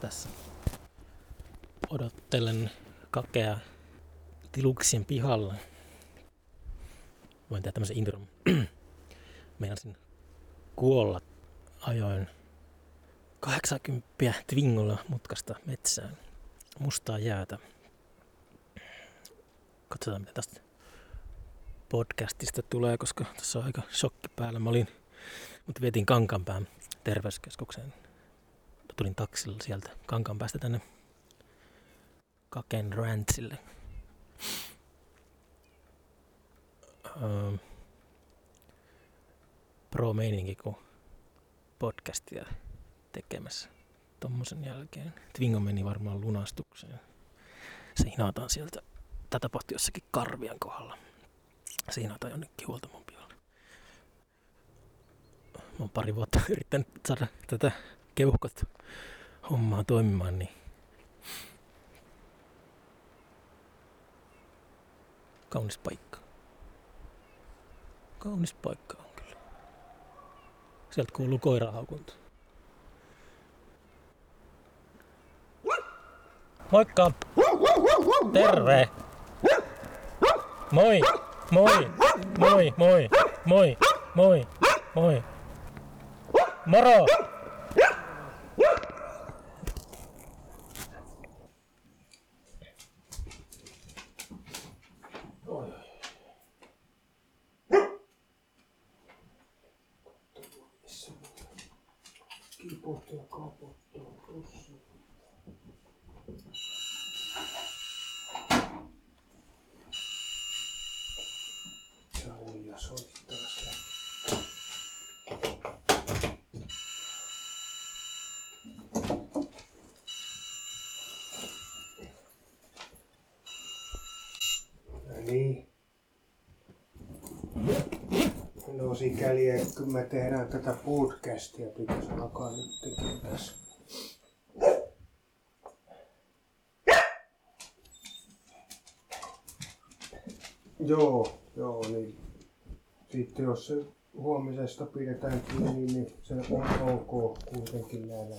tässä odottelen kakea tiluksien pihalla. Voin tehdä tämmöisen intron. Meinasin kuolla ajoin 80 Twingolla mutkasta metsään. Mustaa jäätä. Katsotaan mitä tästä podcastista tulee, koska tässä on aika shokki päällä. Mä olin, mutta vietiin Kankanpään terveyskeskukseen. Tulin taksilla sieltä Kankanpäästä tänne Kaken Rantsille. Öö, pro meininki, kun podcastia tekemässä tommosen jälkeen. Twingo meni varmaan lunastukseen. Se hinataan sieltä. Tätä tapahtui jossakin Karvian kohdalla. Se hinataan jonnekin huoltamon pihalle. Mä oon pari vuotta yrittänyt saada tätä keuhkot hommaa toimimaan, niin kaunis paikka. Kaunis paikka on kyllä. Sieltä kuuluu koirahaukunta. Moikka! Terve! Moi! Moi! Moi! Moi! Moi! Moi! Moi! Moro! Kipottaa, kapottaa, tossa. Se huija soittaa se. No niin. No sikäli, että kun me tehdään tätä podcastia, pitäisi alkaa nyt tekemään tässä. Joo, joo, niin sitten jos se huomisesta pidetään kiinni, niin se on ok kuitenkin näillä.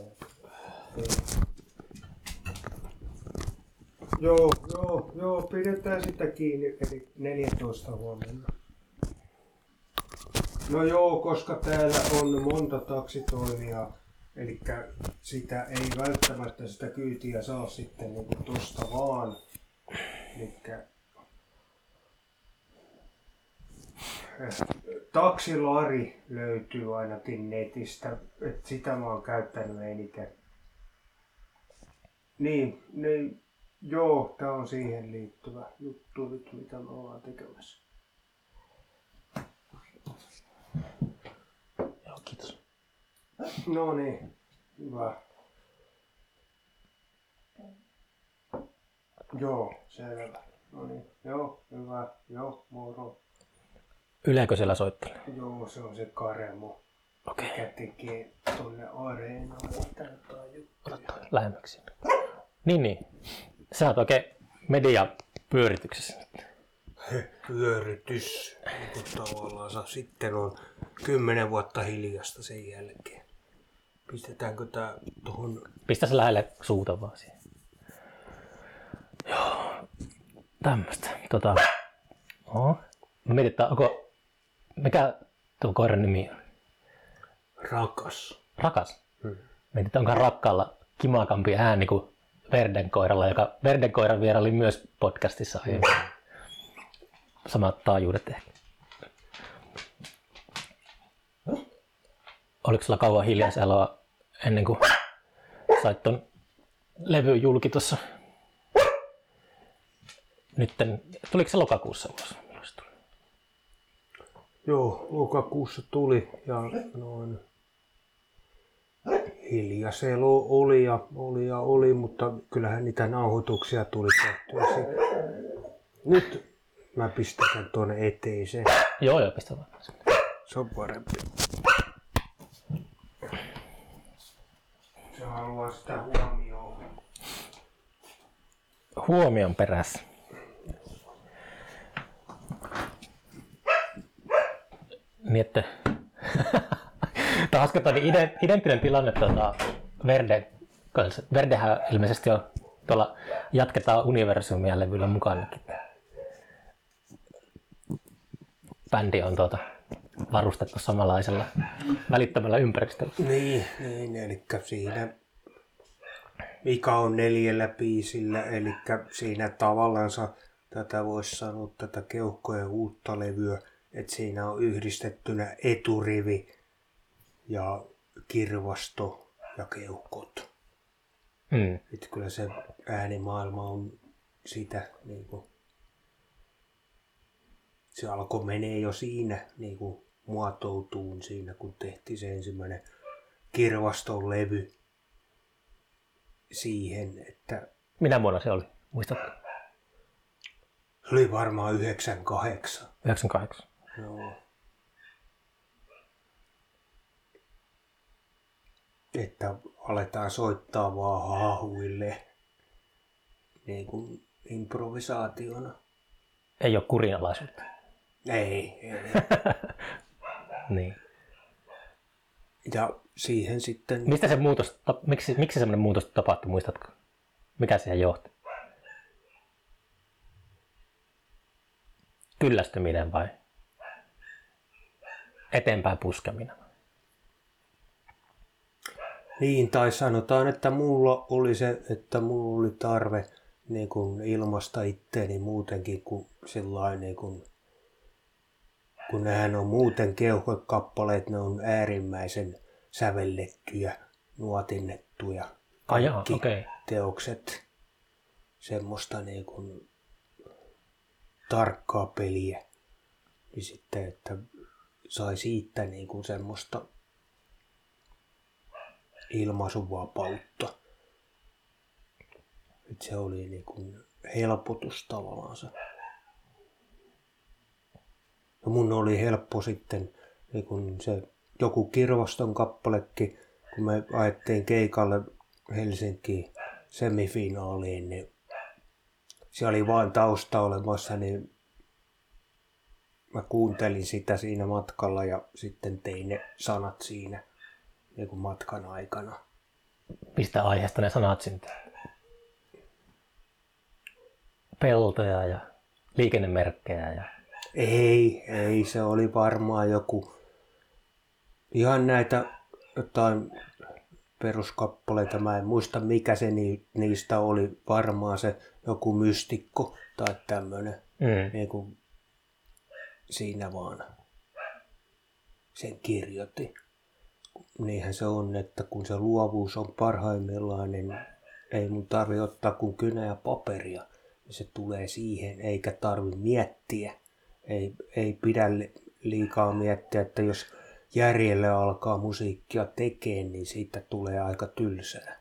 Joo, joo, joo, pidetään sitä kiinni, eli 14 huomenna. No joo, koska täällä on monta taksitoimia, eli sitä ei välttämättä sitä kyytiä saa sitten niinku tosta vaan. Elikkä Taksilari löytyy ainakin netistä, että sitä mä oon käyttänyt eniten. Niin, niin, joo, tää on siihen liittyvä juttu nyt, mitä me ollaan tekemässä. Joo, kiitos. No niin, hyvä. Joo, selvä. No niin, joo, hyvä, joo, moro. Yleekö siellä soittelee? Joo, se on se Karemo, Okei. mikä tekee tonne areenaan jotain juttuja. Lähemmäksi. Niin, niin. Sä oot oikein mediapyörityksessä. Pyörytys, niin kuin tavallaan sitten on kymmenen vuotta hiljasta sen jälkeen. Pistetäänkö tää tohon Pistä se lähelle suuta vaan siihen. Joo, tämmöstä. Tota, oho. Mä mietin, että onko, mikä tuo koiran nimi on? rakas? Rakas. Hmm. Mietin, että onkohan rakkaalla kimakampi ääni kuin Verden koiralla, joka Verden koiran vieraili myös podcastissa aiemmin. Samat taajuudet ehkä. Oliko sulla kauan hiljaiseloa ennen kuin sait ton levy julki tuossa? Nytten, tuliko se lokakuussa ulos? Joo, lokakuussa tuli ja noin hiljaiselo oli ja oli ja oli, mutta kyllähän niitä nauhoituksia tuli tehtyä. Nyt mä pistän sen tuonne eteiseen. Joo, joo, pistä vaan. Se on parempi. Se haluaa sitä huomioon. Huomion perässä. Niin että... Tämä on hauska, ide- identtinen tilanne tuota Verde. Verdehän ilmeisesti on tuolla Jatketaan universumia levyllä mukanakin. Bändi on tuota varustettu samanlaisella välittömällä ympäristöllä. Niin, niin eli siinä mikä on neljällä biisillä, eli siinä tavallaan tätä voisi sanoa tätä keuhkojen uutta levyä, että siinä on yhdistettynä eturivi ja kirvasto ja keuhkot. Mm. Että kyllä se äänimaailma on sitä niin kuin, se alkoi menee jo siinä niin kuin, muotoutuun siinä, kun tehtiin se ensimmäinen kirvaston levy siihen, että Minä vuonna se oli? Muistatko? se oli varmaan 98. 98. Joo. Että aletaan soittaa vaan haahuille niin kuin improvisaationa. Ei ole kurinalaisuutta. Ei, ei. Niin. Ja siihen sitten, Mistä se muutos, miksi, miksi semmoinen muutos tapahtui, muistatko? Mikä siihen johti? Kyllästyminen vai eteenpäin puskeminen? niin tai sanotaan, että mulla oli se, että mulla oli tarve niin kuin ilmasta itteeni muutenkin kuin sellainen niin kuin, kun nehän on muuten keuhkokappaleet, ne on äärimmäisen sävellettyjä, nuotinnettuja. Kaikki okei. teokset, semmoista niin kuin tarkkaa peliä. Niin sitten, että sai siitä niin kuin semmoista ilmaisuvapautta. Että se oli niin kuin helpotus tavallaan se. Ja mun oli helppo sitten niin kun se joku Kirvaston kappalekin, kun me ajettiin keikalle Helsinkiin semifinaaliin, niin se oli vain tausta olemassa, niin mä kuuntelin sitä siinä matkalla ja sitten tein ne sanat siinä niin kuin matkan aikana. Mistä aiheesta ne sanat syntyy? Peltoja ja liikennemerkkejä ja Ei, ei, se oli varmaan joku, ihan näitä jotain peruskappaleita, mä en muista mikä se ni, niistä oli, varmaan se joku mystikko tai tämmönen, mm. niin kuin siinä vaan sen kirjoitti. Niinhän se on, että kun se luovuus on parhaimmillaan, niin ei mun tarvi ottaa kuin kynä ja paperia, niin se tulee siihen, eikä tarvi miettiä. Ei, ei pidä li- liikaa miettiä, että jos järjelle alkaa musiikkia tekemään, niin siitä tulee aika tylsää.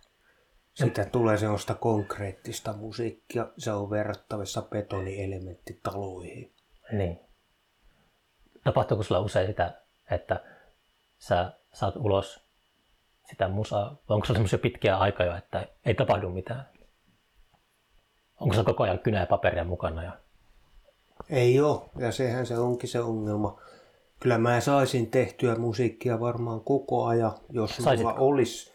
Siitä tulee sellaista konkreettista musiikkia, se on verrattavissa betonielementtitaloihin. Niin. Tapahtuuko sulla usein sitä, että sä saat ulos sitä musaa, vai onko sulla semmoisia pitkiä aikoja, että ei tapahdu mitään? Onko se koko ajan kynä ja paperia mukana? Ja... Ei oo, ja sehän se onkin se ongelma. Kyllä mä saisin tehtyä musiikkia varmaan koko ajan, jos Saisitko? mulla olisi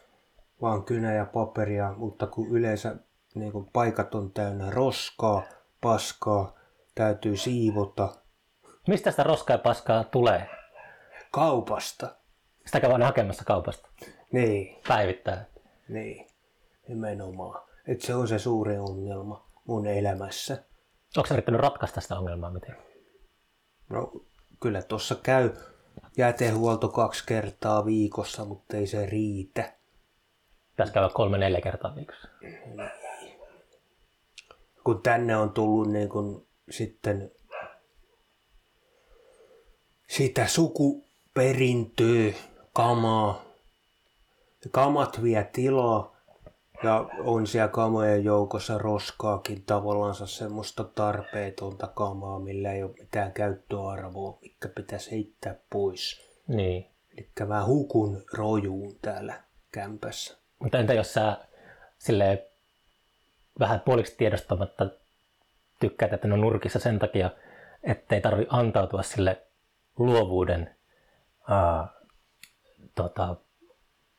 vaan kynä ja paperia, mutta kun yleensä niin kun paikat on täynnä roskaa, paskaa, täytyy siivota Mistä sitä roskaa ja paskaa tulee? kaupasta. Sitä käydään hakemassa kaupasta Niin, päivittäin. niin, nimenomaan. Et se on se suuri ongelma mun elämässä. Onko sä yrittänyt ratkaista sitä ongelmaa miten? No, kyllä tuossa käy jätehuolto kaksi kertaa viikossa, mutta ei se riitä. Pitäisi käydä kolme neljä kertaa viikossa. kun tänne on tullut niin kun sitten sitä sukuperintöä, kamaa. Kamat vie tilaa ja on siellä kamojen joukossa roskaakin tavallaan semmoista tarpeetonta kamaa, millä ei ole mitään käyttöarvoa, mikä pitäisi heittää pois. Niin. Eli mä hukun rojuun täällä kämpässä. Mutta entä jos sä silleen vähän puoliksi tiedostamatta tykkäät, että ne on nurkissa sen takia, ettei tarvi antautua sille luovuuden ää, tota,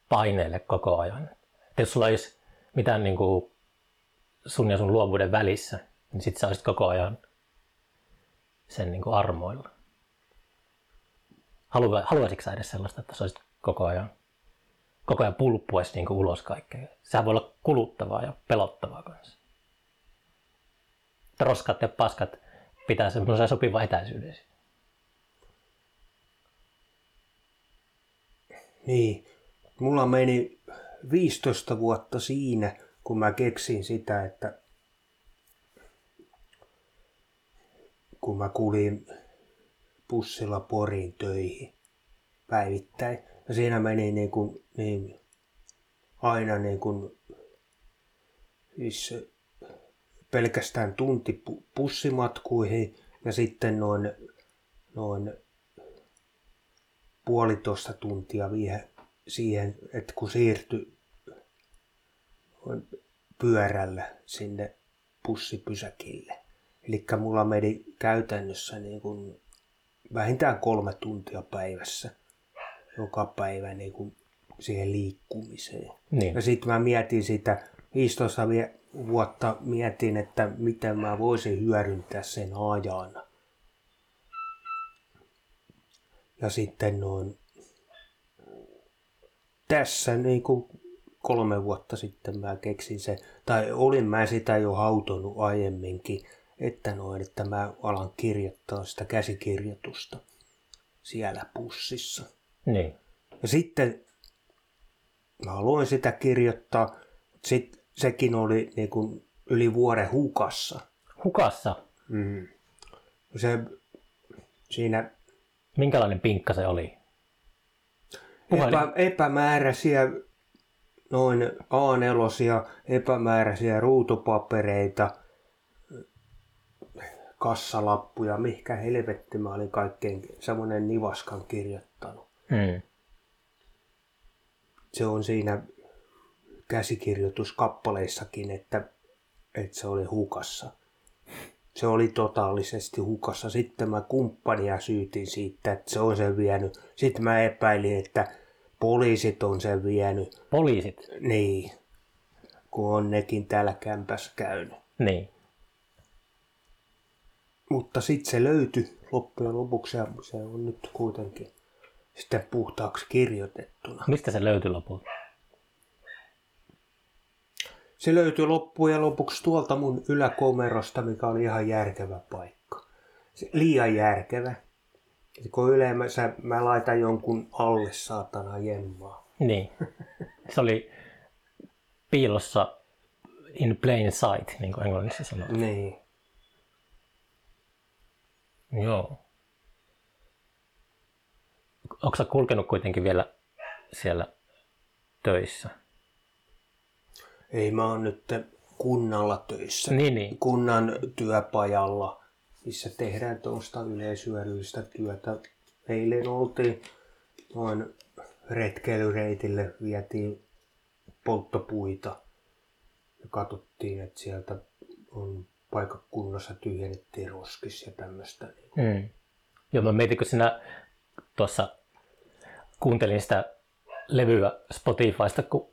paineelle koko ajan. Et jos sulla olisi mitään niin kuin sun ja sun luovuuden välissä, niin sit sä olisit koko ajan sen niin kuin armoilla. Halua, haluaisitko sä edes sellaista, että sä olisit koko ajan, koko ajan pulppues niin kuin ulos kaikkea? Sehän voi olla kuluttavaa ja pelottavaa kanssa. Että roskat ja paskat pitää semmoisen sopivan etäisyyden. Niin, mulla meni 15 vuotta siinä, kun mä keksin sitä, että kun mä kuljin bussilla Poriin töihin päivittäin. Ja siinä meni niin kuin, niin aina niin kuin, siis pelkästään tunti pu- bussimatkuihin ja sitten noin, noin puolitoista tuntia vielä siihen, että kun siirtyi pyörällä sinne bussipysäkille. Eli mulla meni käytännössä niin kuin vähintään kolme tuntia päivässä joka päivä niin kuin siihen liikkumiseen. Niin. Ja sitten mä mietin sitä 15 vie- vuotta mietin, että miten mä voisin hyödyntää sen ajan. Ja sitten noin tässä niin kuin kolme vuotta sitten mä keksin se, tai olin mä sitä jo hautonut aiemminkin, että noin, että mä alan kirjoittaa sitä käsikirjoitusta siellä pussissa. Niin. Ja sitten mä aloin sitä kirjoittaa, sitten sekin oli niin kuin yli vuoden hukassa. Hukassa. Mm. Se, siinä Minkälainen pinkka se oli? Epä, epämääräisiä noin A4 epämääräisiä ruutupapereita, kassalappuja, mihinkä helvetti mä olin kaikkein semmoinen nivaskan kirjoittanut. Mm. Se on siinä käsikirjoituskappaleissakin, että, että se oli hukassa. Se oli totaalisesti hukassa. Sitten mä kumppania syytin siitä, että se on sen vienyt. Sitten mä epäilin, että poliisit on sen vienyt. Poliisit. Niin, kun on nekin täällä kämpässä käynyt. Niin. Mutta sitten se löytyi loppujen lopuksi ja se on nyt kuitenkin sitten puhtaaksi kirjoitettuna. Mistä se löytyi lopulta? Se löytyi loppujen lopuksi tuolta mun yläkomerosta, mikä oli ihan järkevä paikka. Se, liian järkevä. Kun yleensä mä laitan jonkun alle saatana jemmaa. Niin. Se oli piilossa in plain sight, niin kuin englanniksi sanotaan. Niin. Joo. Onko sä kulkenut kuitenkin vielä siellä töissä? Ei mä oon nyt kunnalla töissä. Niin, niin. Kunnan työpajalla, missä tehdään tuosta yleisyödyllistä työtä. Eilen oltiin noin retkeilyreitille, vietiin polttopuita ja katsottiin, että sieltä on paikakunnassa tyhjennettiin roskis ja tämmöistä. Mm. Joo, mä mietin, kun sinä tuossa kuuntelin sitä levyä Spotifysta, kun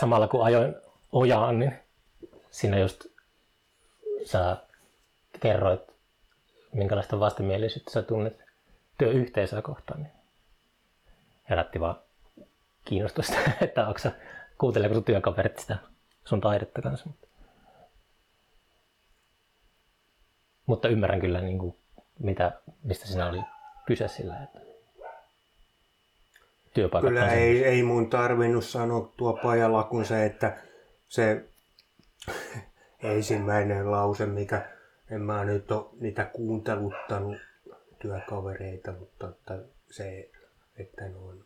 samalla kun ajoin ojaan, niin siinä just sä kerroit, minkälaista vastenmielisyyttä sä tunnet työyhteisöä kohtaan. Niin herätti vaan kiinnostusta, että onko sä, kuunteleeko sun työkaverit sitä sun taidetta kanssa. Mutta ymmärrän kyllä, niin kuin, mitä, mistä siinä oli kyse sillä, että työpaikat Kyllä ei, ei mun tarvinnut sanoa tuo pajalla kuin se, että se ensimmäinen lause, mikä en mä nyt ole niitä kuunteluttanut työkavereita, mutta että se, että noin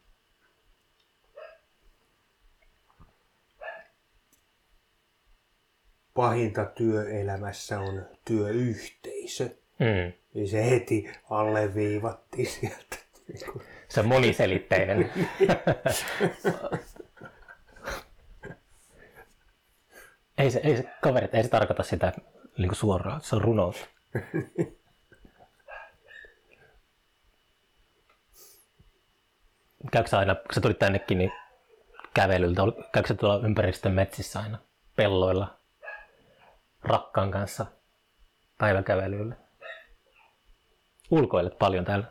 pahinta työelämässä on työyhteisö. Mm. Niin se heti alleviivattiin sieltä. Se on moniselitteinen. ei, se, ei se, kaverit, ei se tarkoita sitä niin kuin suoraan, se on runoutta. Käykö sä aina, kun sä tulit tännekin, niin kävelyltä, käykö sä tuolla ympäristön metsissä aina pelloilla rakkaan kanssa päiväkävelyllä? Ulkoilet paljon täällä.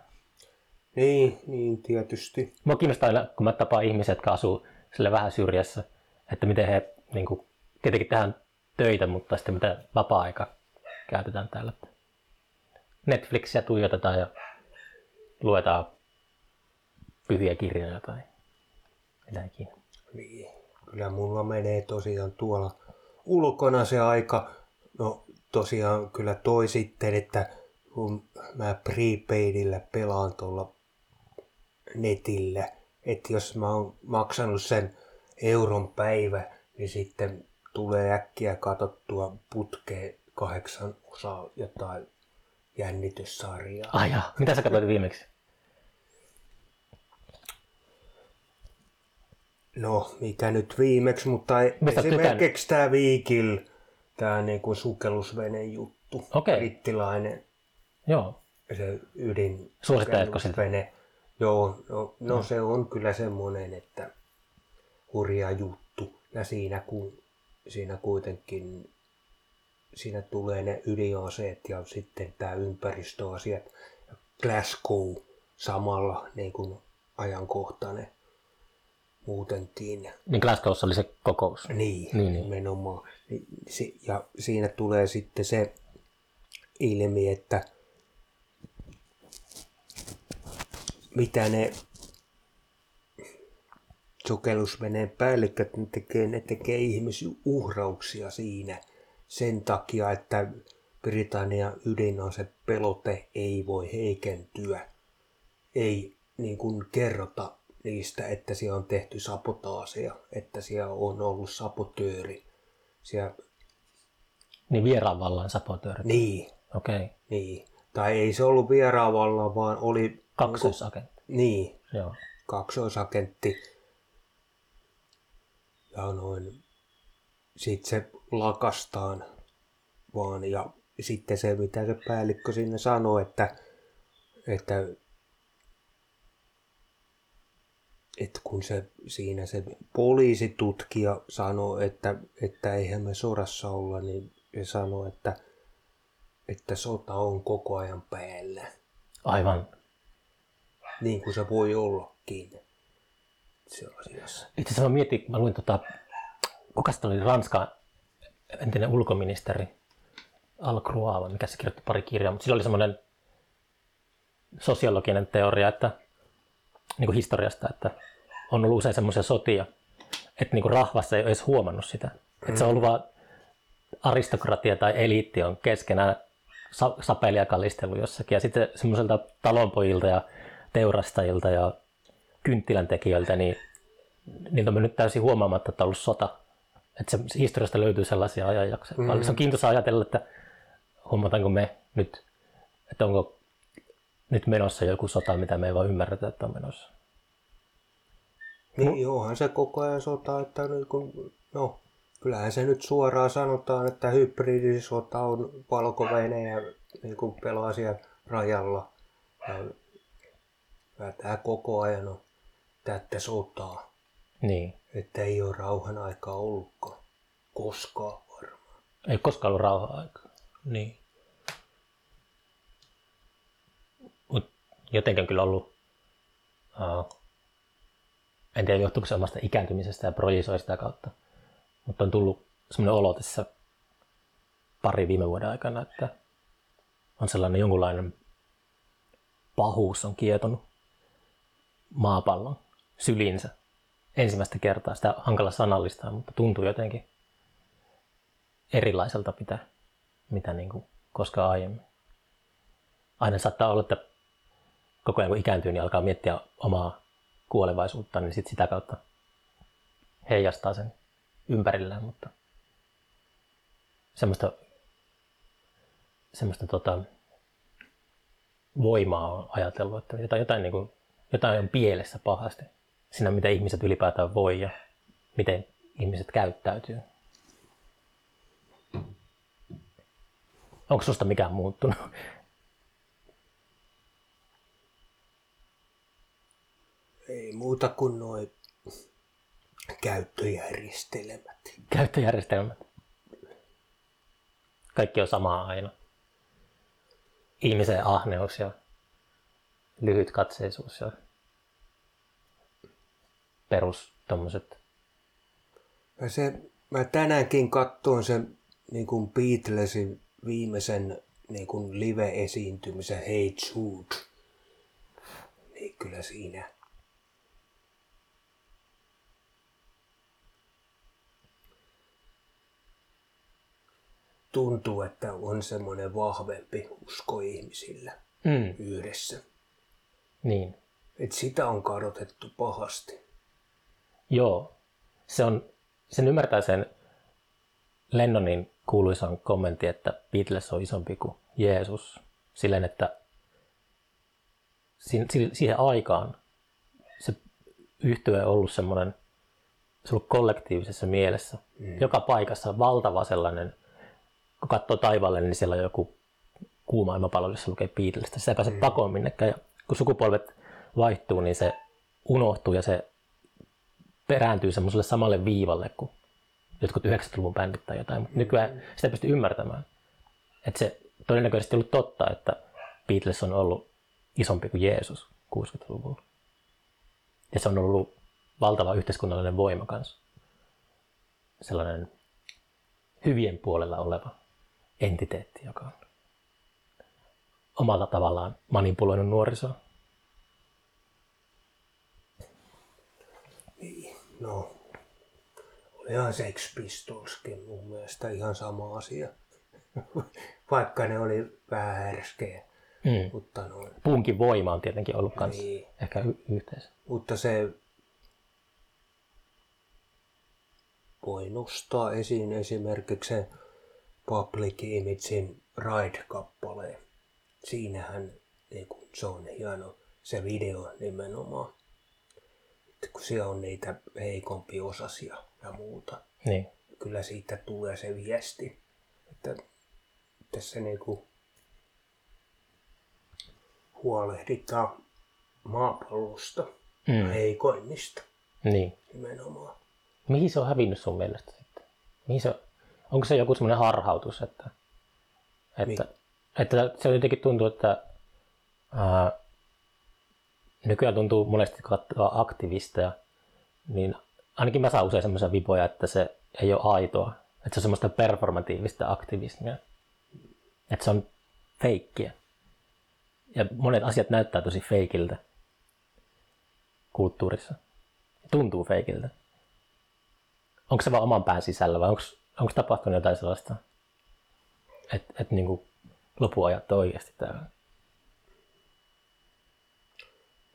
Niin, niin tietysti. Mua kiinnostaa aina, kun mä tapaan ihmisiä, jotka asuu sille vähän syrjässä, että miten he niin kuin, tietenkin tehdään töitä, mutta sitten mitä vapaa-aika käytetään täällä. Netflixiä tuijotetaan ja luetaan pyhiä kirjoja tai mitä ikinä. Niin. Kyllä mulla menee tosiaan tuolla ulkona se aika. No tosiaan kyllä toi sitten, että kun mä prepaidillä pelaan tuolla netillä, että jos mä oon maksanut sen euron päivä, niin sitten tulee äkkiä katsottua putkeen kahdeksan osaa jotain jännityssarjaa. Ai jaa, mitä sä katsoit viimeksi? No, mikä nyt viimeksi, mutta Mistä esimerkiksi tämä Viikil, tämä niinku sukellusvene juttu, Okei. brittiläinen Joo. se ydin Suositteletko sitä? sukellusvene. Joo, no, no se on kyllä semmoinen, että hurja juttu. Ja siinä, kun, siinä kuitenkin siinä tulee ne ydinaseet ja sitten tämä ympäristöasiat. Glasgow samalla niin kuin ajankohtainen muutenkin. Niin Glasgowssa oli se kokous. Niin, Niin, niin, nimenomaan. Niin Ja siinä tulee sitten se ilmi, että mitä ne sukellusveneen päälliköt ne tekee, ne tekee ihmisuhrauksia siinä sen takia, että Britannian ydinase pelote ei voi heikentyä. Ei niin kuin kerrota niistä, että siellä on tehty sabotaaseja, että siellä on ollut sabotööri. Siellä, Niin vieraan vallan sabotööri. niin, Okei. Okay. niin. Tai ei se ollut vieraavalla, vaan oli... Kaksoisagentti. Niin, Joo. kaksoisagentti. Ja noin, sitten se lakastaan vaan ja sitten se mitä se päällikkö sinne sanoi, että, että, että kun se siinä se poliisitutkija sanoi, että, että eihän me sodassa olla, niin se sanoi, että, että sota on koko ajan päällä Aivan. niin kuin se voi ollakin. Asiassa. Itse asiassa mä mietin, mä luin tota, kuka oli Ranskan entinen ulkoministeri, Al Croix, mikä se kirjoitti pari kirjaa, mutta sillä oli semmoinen sosiologinen teoria, että niin kuin historiasta, että on ollut usein semmoisia sotia, että niin kuin rahvassa ei ole edes huomannut sitä. Että se on ollut vaan aristokratia tai eliitti on keskenään sa- sapelia jossakin. Ja sitten semmoiselta talonpojilta ja teurastajilta ja kynttilän tekijöiltä, niin niiltä on mennyt täysin huomaamatta, että on ollut sota. Että se, historiasta löytyy sellaisia ajanjaksoja. Mm. Se on kiintoisa ajatella, että huomataanko me nyt, että onko nyt menossa joku sota, mitä me ei vaan ymmärretä, että on menossa. Niin onhan se koko ajan sota, että niin kun, no, kyllähän se nyt suoraan sanotaan, että hybridisota on valko ja niin pelaa siellä rajalla. Ja, ja tämä koko ajan on täyttä sotaa, Niin. että ei ole rauhan aikaa ollutkaan. Koskaan varmaan. Ei koskaan ollut rauha aikaa. Niin. Mut jotenkin on kyllä ollut, uh, en tiedä johtuuko se omasta ikääntymisestä ja projisoi sitä kautta, mutta on tullut semmoinen olo tässä pari viime vuoden aikana, että on sellainen jonkunlainen pahuus on kietonut maapallon sylinsä ensimmäistä kertaa. Sitä hankala sanallistaa, mutta tuntuu jotenkin erilaiselta, mitä, mitä niin kuin koskaan aiemmin. Aina saattaa olla, että koko ajan kun ikääntyy, niin alkaa miettiä omaa kuolevaisuutta, niin sit sitä kautta heijastaa sen ympärillään, mutta semmoista, semmoista tota, voimaa on ajatellut, että jotain, jotain, niin kuin, jotain on pielessä pahasti siinä, miten ihmiset ylipäätään voi ja miten ihmiset käyttäytyy. Onko susta mikään muuttunut? Ei muuta kuin noin Käyttöjärjestelmät. Käyttöjärjestelmät. Kaikki on samaa aina. Ihmisen ahneus ja lyhyt katseisuus ja perus tommoset. Mä, se, mä tänäänkin katsoin sen niin kuin Beatlesin viimeisen niin kuin live-esiintymisen Hey Jude. Niin kyllä siinä tuntuu, että on semmoinen vahvempi usko ihmisillä Mm, yhdessä. niin. Et sitä on kadotettu pahasti. Joo. Se on, sen ymmärtää sen Lennonin kuuluisan kommentti, että Beatles on isompi kuin Jeesus. Silleen, että si- si- siihen aikaan se yhtye on ollut semmoinen, se on ollut kollektiivisessa mielessä. Mm. Joka paikassa valtava sellainen, kun katsoo taivaalle, niin siellä on joku kuuma ilmapallo, jossa lukee Beatlesista. Sitä ei pääse pakoon minnekään. Ja kun sukupolvet vaihtuu, niin se unohtuu ja se perääntyy semmoiselle samalle viivalle kuin jotkut 90-luvun bändit tai jotain, mutta nykyään sitä ei pysty ymmärtämään. Että se todennäköisesti ollut totta, että Beatles on ollut isompi kuin Jeesus 60-luvulla. Ja se on ollut valtava yhteiskunnallinen voima kanssa. Sellainen hyvien puolella oleva entiteetti, joka on omalla tavallaan manipuloinut nuorisoa. No, olihan Sex Pistolskin mun mielestä ihan sama asia. Vaikka ne oli vähän härskejä. Mm. Mutta, noin, Punkin voima on tietenkin ollut kanssa Niin. ehkä y- yhteensä. mutta se voi nostaa esiin esimerkiksi se Public Imagein Ride-kappaleen. Siinähän niin kun, se on hieno se video nimenomaan. Että kun siellä on niitä heikompi osasia ja muuta. Niin. kyllä siitä tulee se viesti, että tässä niinku huolehditaan maapallosta Mm. mm. heikoimmista niin. nimenomaan. Mihin se on hävinnyt sun mielestä sitten? Mihin se, onko se joku semmoinen harhautus, että, että, että se jotenkin tuntuu, että ää, nykyään tuntuu monesti katsoa aktivisteja, niin ainakin mä saan usein semmoisia vipoja, että se ei ole aitoa. Että se on semmoista performatiivista aktivismia. Että se on feikkiä. Ja monet asiat näyttää tosi feikiltä kulttuurissa. Tuntuu feikiltä. Onko se vaan oman pään sisällä vai onko tapahtunut jotain sellaista, että et niinku lopuajat on oikeasti täällä?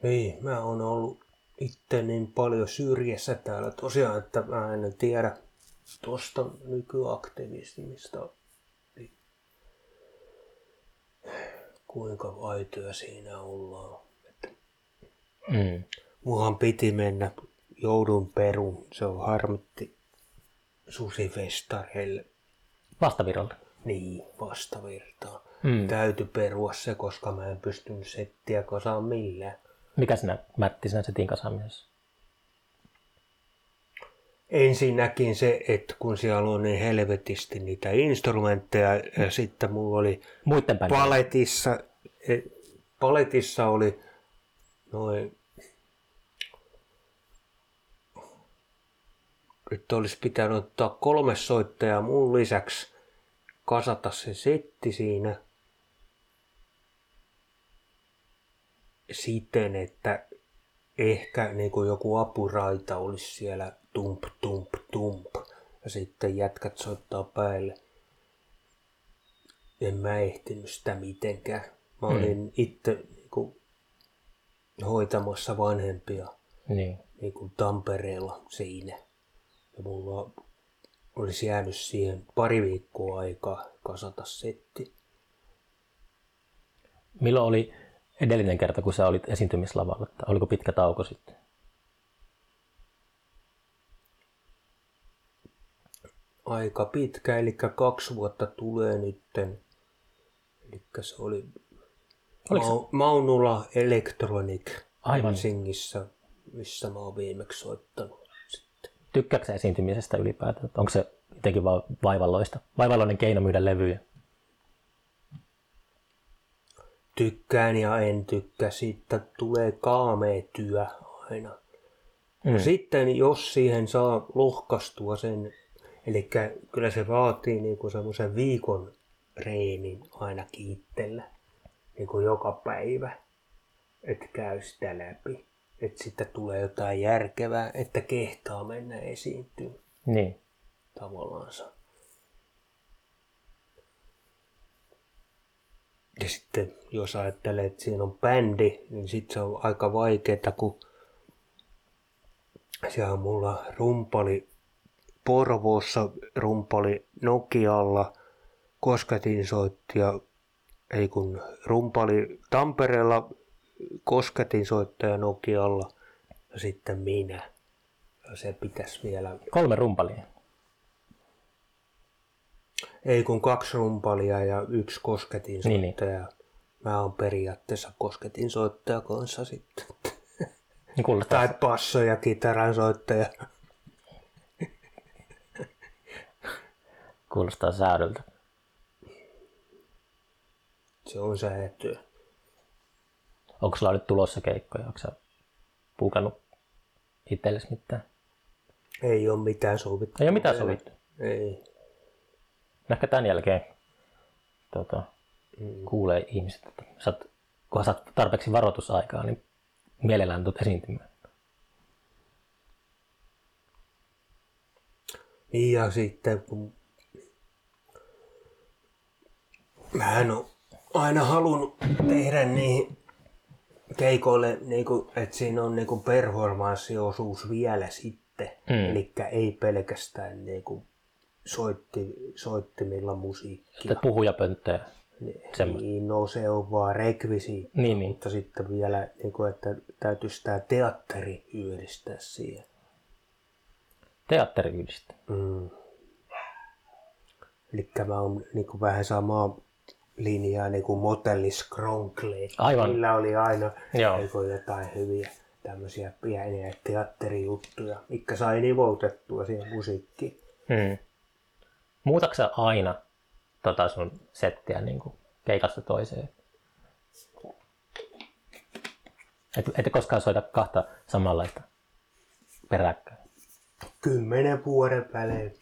Niin, mä oon ollut itse niin paljon syrjässä täällä tosiaan, että mä en tiedä tuosta nykyaktivismista, niin kuinka aitoja siinä ollaan. Että Mm. Muhan piti mennä, joudun perun, se on harmitti susifestareille. Vastavirolle. Niin, vastavirtaan. Mm. Täytyy perua se, koska mä en pystynyt settiä kasaan millään. Mikä sinä mätti sinä setin kasaamisessa? Ensinnäkin se, että kun siellä on niin helvetisti niitä instrumentteja ja sitten mulla oli Muiden paletissa, eh, paletissa oli noin, nyt olisi pitänyt ottaa kolme soittajaa mun lisäksi, kasata se setti siinä siten, että ehkä niin kuin joku apuraita olisi siellä tump, tump, tump ja sitten jätkät soittaa päälle. En mä ehtinyt sitä mitenkään. Mä olin itse niin kuin, hoitamassa vanhempia Niin. niin kuin Tampereella siinä. Ja mulla olisi jäänyt siihen pari viikkoa aikaa kasata setti. Milloin oli edellinen kerta, kun sä olit esiintymislavalla? Että Oliko pitkä tauko sitten? Aika pitkä, eli kaksi vuotta tulee nytten. Eli se oli Oliko se- Mau- Maunula Electronic Aivan. Helsingissä, missä mä oon viimeksi soittanut. Sitten. Tykkääkö sä esiintymisestä ylipäätään? Onko se jotenkin vaan vaivalloista? Vaivalloinen keino myydä levyjä? Tykkään ja en tykkää. Siitä tulee kaamea työ aina. Mm. Sitten jos siihen saa lohkastua sen, eli kyllä se vaatii niinku semmoisen viikon reenin ainakin itsellä, niinku joka päivä, että käy sitä läpi. Että sitten tulee jotain järkevää, että kehtaa mennä esiintyä Niin. tavallaansa. Ja sitten jos ajattelee, että siinä on bändi, niin sitten se on aika vaikeaa, kun siellä on mulla rumpali Porvoossa, rumpali Nokialla, kosketinsoittaja, ei kun rumpali Tampereella, kosketinsoittaja Nokialla ja sitten minä. Ja se pitäisi vielä, Kolme rumpalia. Ei kun kaksi rumpalia ja yksi kosketinsoittaja. Niin, Mä oon periaatteessa kosketinsoittaja kanssa sitten. Niin kuulostaa, Tai basso- ja kitaransoittaja. kuulostaa säädöltä. Se on säätyä. Onko sulla nyt tulossa keikkoja? Onko sä puukannut itsellesi mitään? Ei ole mitään sovittu. Ei ole mitään sovittu. Ei. Ehkä tämän jälkeen tota, kuulee ihmiset, että oot, kunhan saat tarpeeksi varoitusaikaa, niin mielellään tulet esiintymään. Niin ja sitten kun mä en ole aina halunnut tehdä niihin keikoille, niin kuin, että siinä on niin kuin performanssiosuus vielä sitten. Mm. Eli ei pelkästään niin kuin soitti, soittimilla musiikkia. Että puhujapönttöjä. semmoista. Niin, no se on vaan rekvisiitti, Niin, niin. mutta sitten vielä, niin kuin, että täytyisi tämä teatteri yhdistää siihen. Teatteri yhdistää. Mm. Eli mä oon niin kuin vähän samaa linjaa niin kuin Motellis Kronkle. Aivan. Niillä oli aina Joo. niin jotain hyviä tämmöisiä pieniä teatterijuttuja, mikä sai nivoutettua siihen musiikkiin. Hmm. Muutatko sä aina tota sun settiä niin kuin keikasta toiseen? Et, et koskaan soita kahta samanlaista peräkkäin. Kymmenen vuoden välein.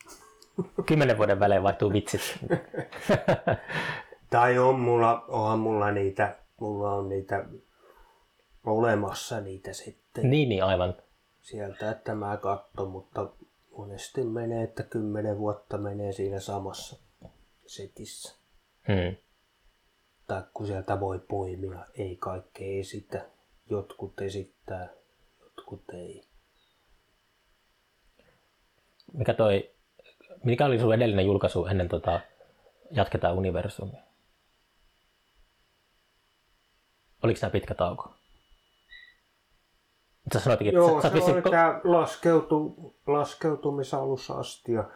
Kymmenen vuoden välein vaihtuu vitsit. Tai on mulla, onhan mulla niitä, mulla on niitä olemassa niitä sitten niin, niin aivan. sieltä, että mä katson, mutta monesti menee, että kymmenen vuotta menee siinä samassa setissä. Hmm. Tai kun sieltä voi poimia, ei kaikkea esitä. Jotkut esittää, jotkut ei. Mikä, toi, mikä oli sun edellinen julkaisu ennen tota Jatketaan universumia? Oliko tämä pitkä tauko? Sä sanoitkin, Joo, sä, se oot oli vissiin- tämä laskeutu, laskeutumisalussa asti ja,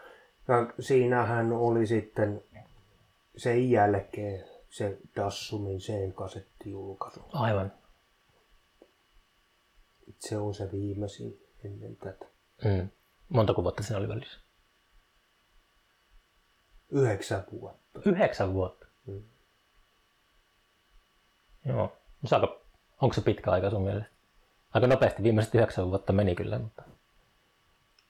ja siinähän oli sitten sen jälkeen se Dassumin sen kasettijulkaisu. Aivan. Se on se viimeisin ennen tätä. Mm. Montako vuotta siinä oli välissä? Yhdeksän vuotta. Yhdeksän vuotta. Mm. Joo. Se aika, onko se pitkä aika sun mielestä? Aika nopeasti viimeiset yhdeksän vuotta meni kyllä, mutta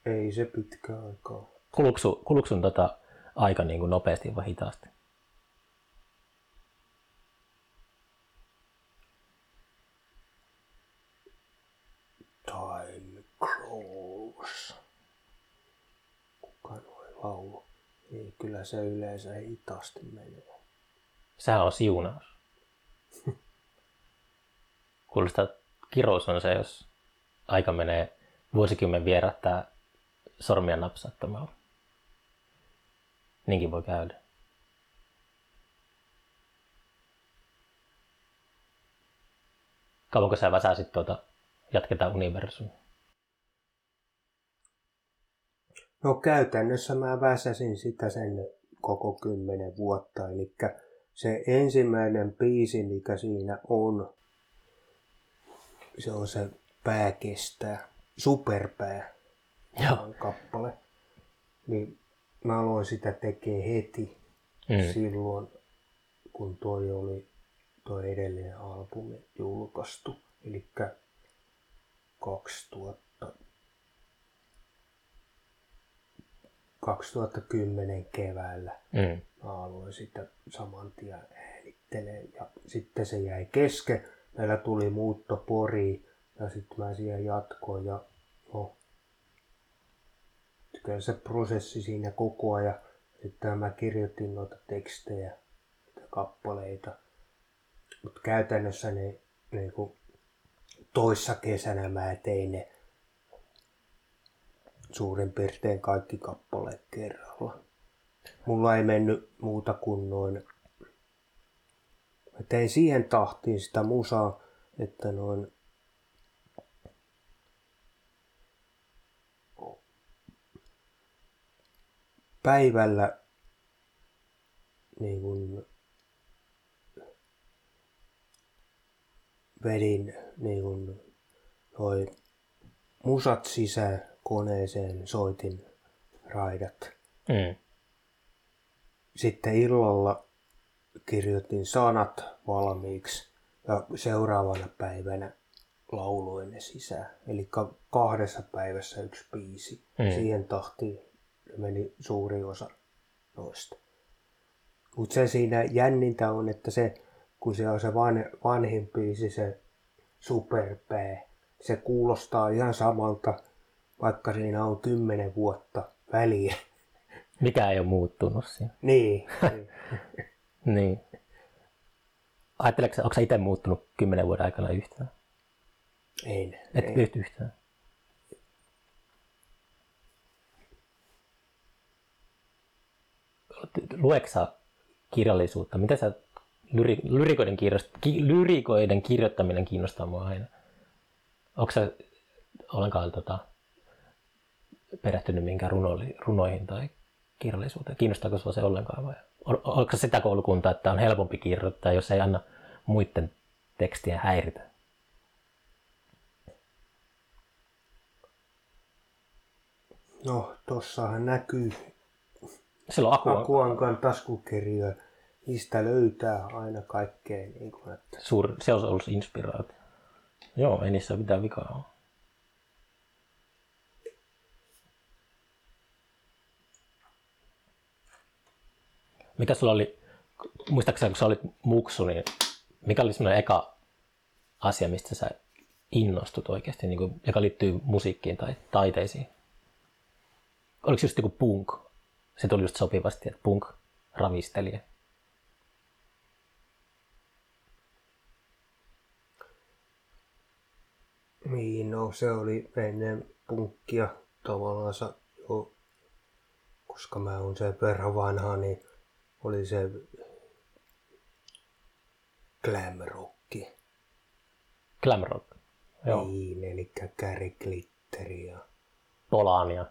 Ei se pitkä aikaa. kuluuko sun, kuluuko sun tota aika niin kuin nopeasti vai hitaasti? Time crawls. Kuka noin laulu? Ei, kyllä se yleensä hitaasti menee. Sehän on siunaus. Kuulostaa, kirous on se, jos aika menee vuosikymmen vierähtää sormia napsauttamalla. Niinkin voi käydä. Kauanko sä väsäsit tuota Jatketaan universumia? No käytännössä mä väsäsin sitä sen koko kymmenen vuotta. Eli se ensimmäinen biisi, mikä siinä on, se on se pää kestää, superpää. Joo. kappale. Niin mä aloin sitä tekee heti Mm. silloin, kun toi oli toi edellinen albumi julkaistu. Eli 2000, 2010 keväällä Mm. mä aloin sitä saman tien äänittelee ja sitten se jäi kesken. Meillä tuli muutto Poriin ja sitten mä siihen jatkoin ja no, kyllä se prosessi siinä koko ajan. Sitten mä kirjoitin noita tekstejä, noita kappaleita. Mutta käytännössä ne niinku, toissa kesänä mä tein ne suurin piirtein kaikki kappaleet kerralla. Mulla ei mennyt muuta kuin noin... Mä tein siihen tahtiin sitä musaa, että noin... Päivällä niin kun vedin niin kun noi musat sisään koneeseen, soitin raidat Mm. sitten illalla kirjoitin sanat valmiiksi ja seuraavana päivänä lauloin ne sisään. Eli kahdessa päivässä yksi biisi. Mm. Siihen tahtiin meni suuri osa noista. Mutta se siinä jännintä on, että se, kun se on se van, vanhin biisi, se superpää, se kuulostaa ihan samalta, vaikka siinä on kymmenen vuotta väliä. Mikä ei ole muuttunut siinä. niin. niin. Niin. Ajatteleeko, onko itse muuttunut kymmenen vuoden aikana yhtään? En. Et yht yhtään. Luetko sä kirjallisuutta? Miten sä lyri, lyrikoiden, kirjoist, ki, lyrikoiden kirjoittaminen kiinnostaa mua aina. Onko sä ollenkaan tota, perehtynyt minkään runo, runoihin tai kirjallisuuteen? Kiinnostaako sua se ollenkaan vai on, onko sitä koulukuntaa, että on helpompi kirjoittaa, jos ei anna muiden tekstien häiritä? No, tossahan näkyy Silloin Aku on Akuankan taskukirjoja. Niistä löytää aina kaikkea. Niin kuin, että suur, se on ollut inspiraatio. Joo, ei niissä mitään vikaa ole. Mikä sulla oli, muistaakseni kun sä olit muksu, niin mikä oli semmoinen eka asia, mistä sä innostut oikeasti, niin kuin, joka liittyy musiikkiin tai taiteisiin? Oliko just joku punk? Se tuli just sopivasti, että punk ravisteli. Niin, no se oli ennen punkkia tavallaan koska mä oon sen verran vanha, niin oli se glam rocki. Glam rock. Joo. Niin, eli Gary Glitteri ja Polaan ja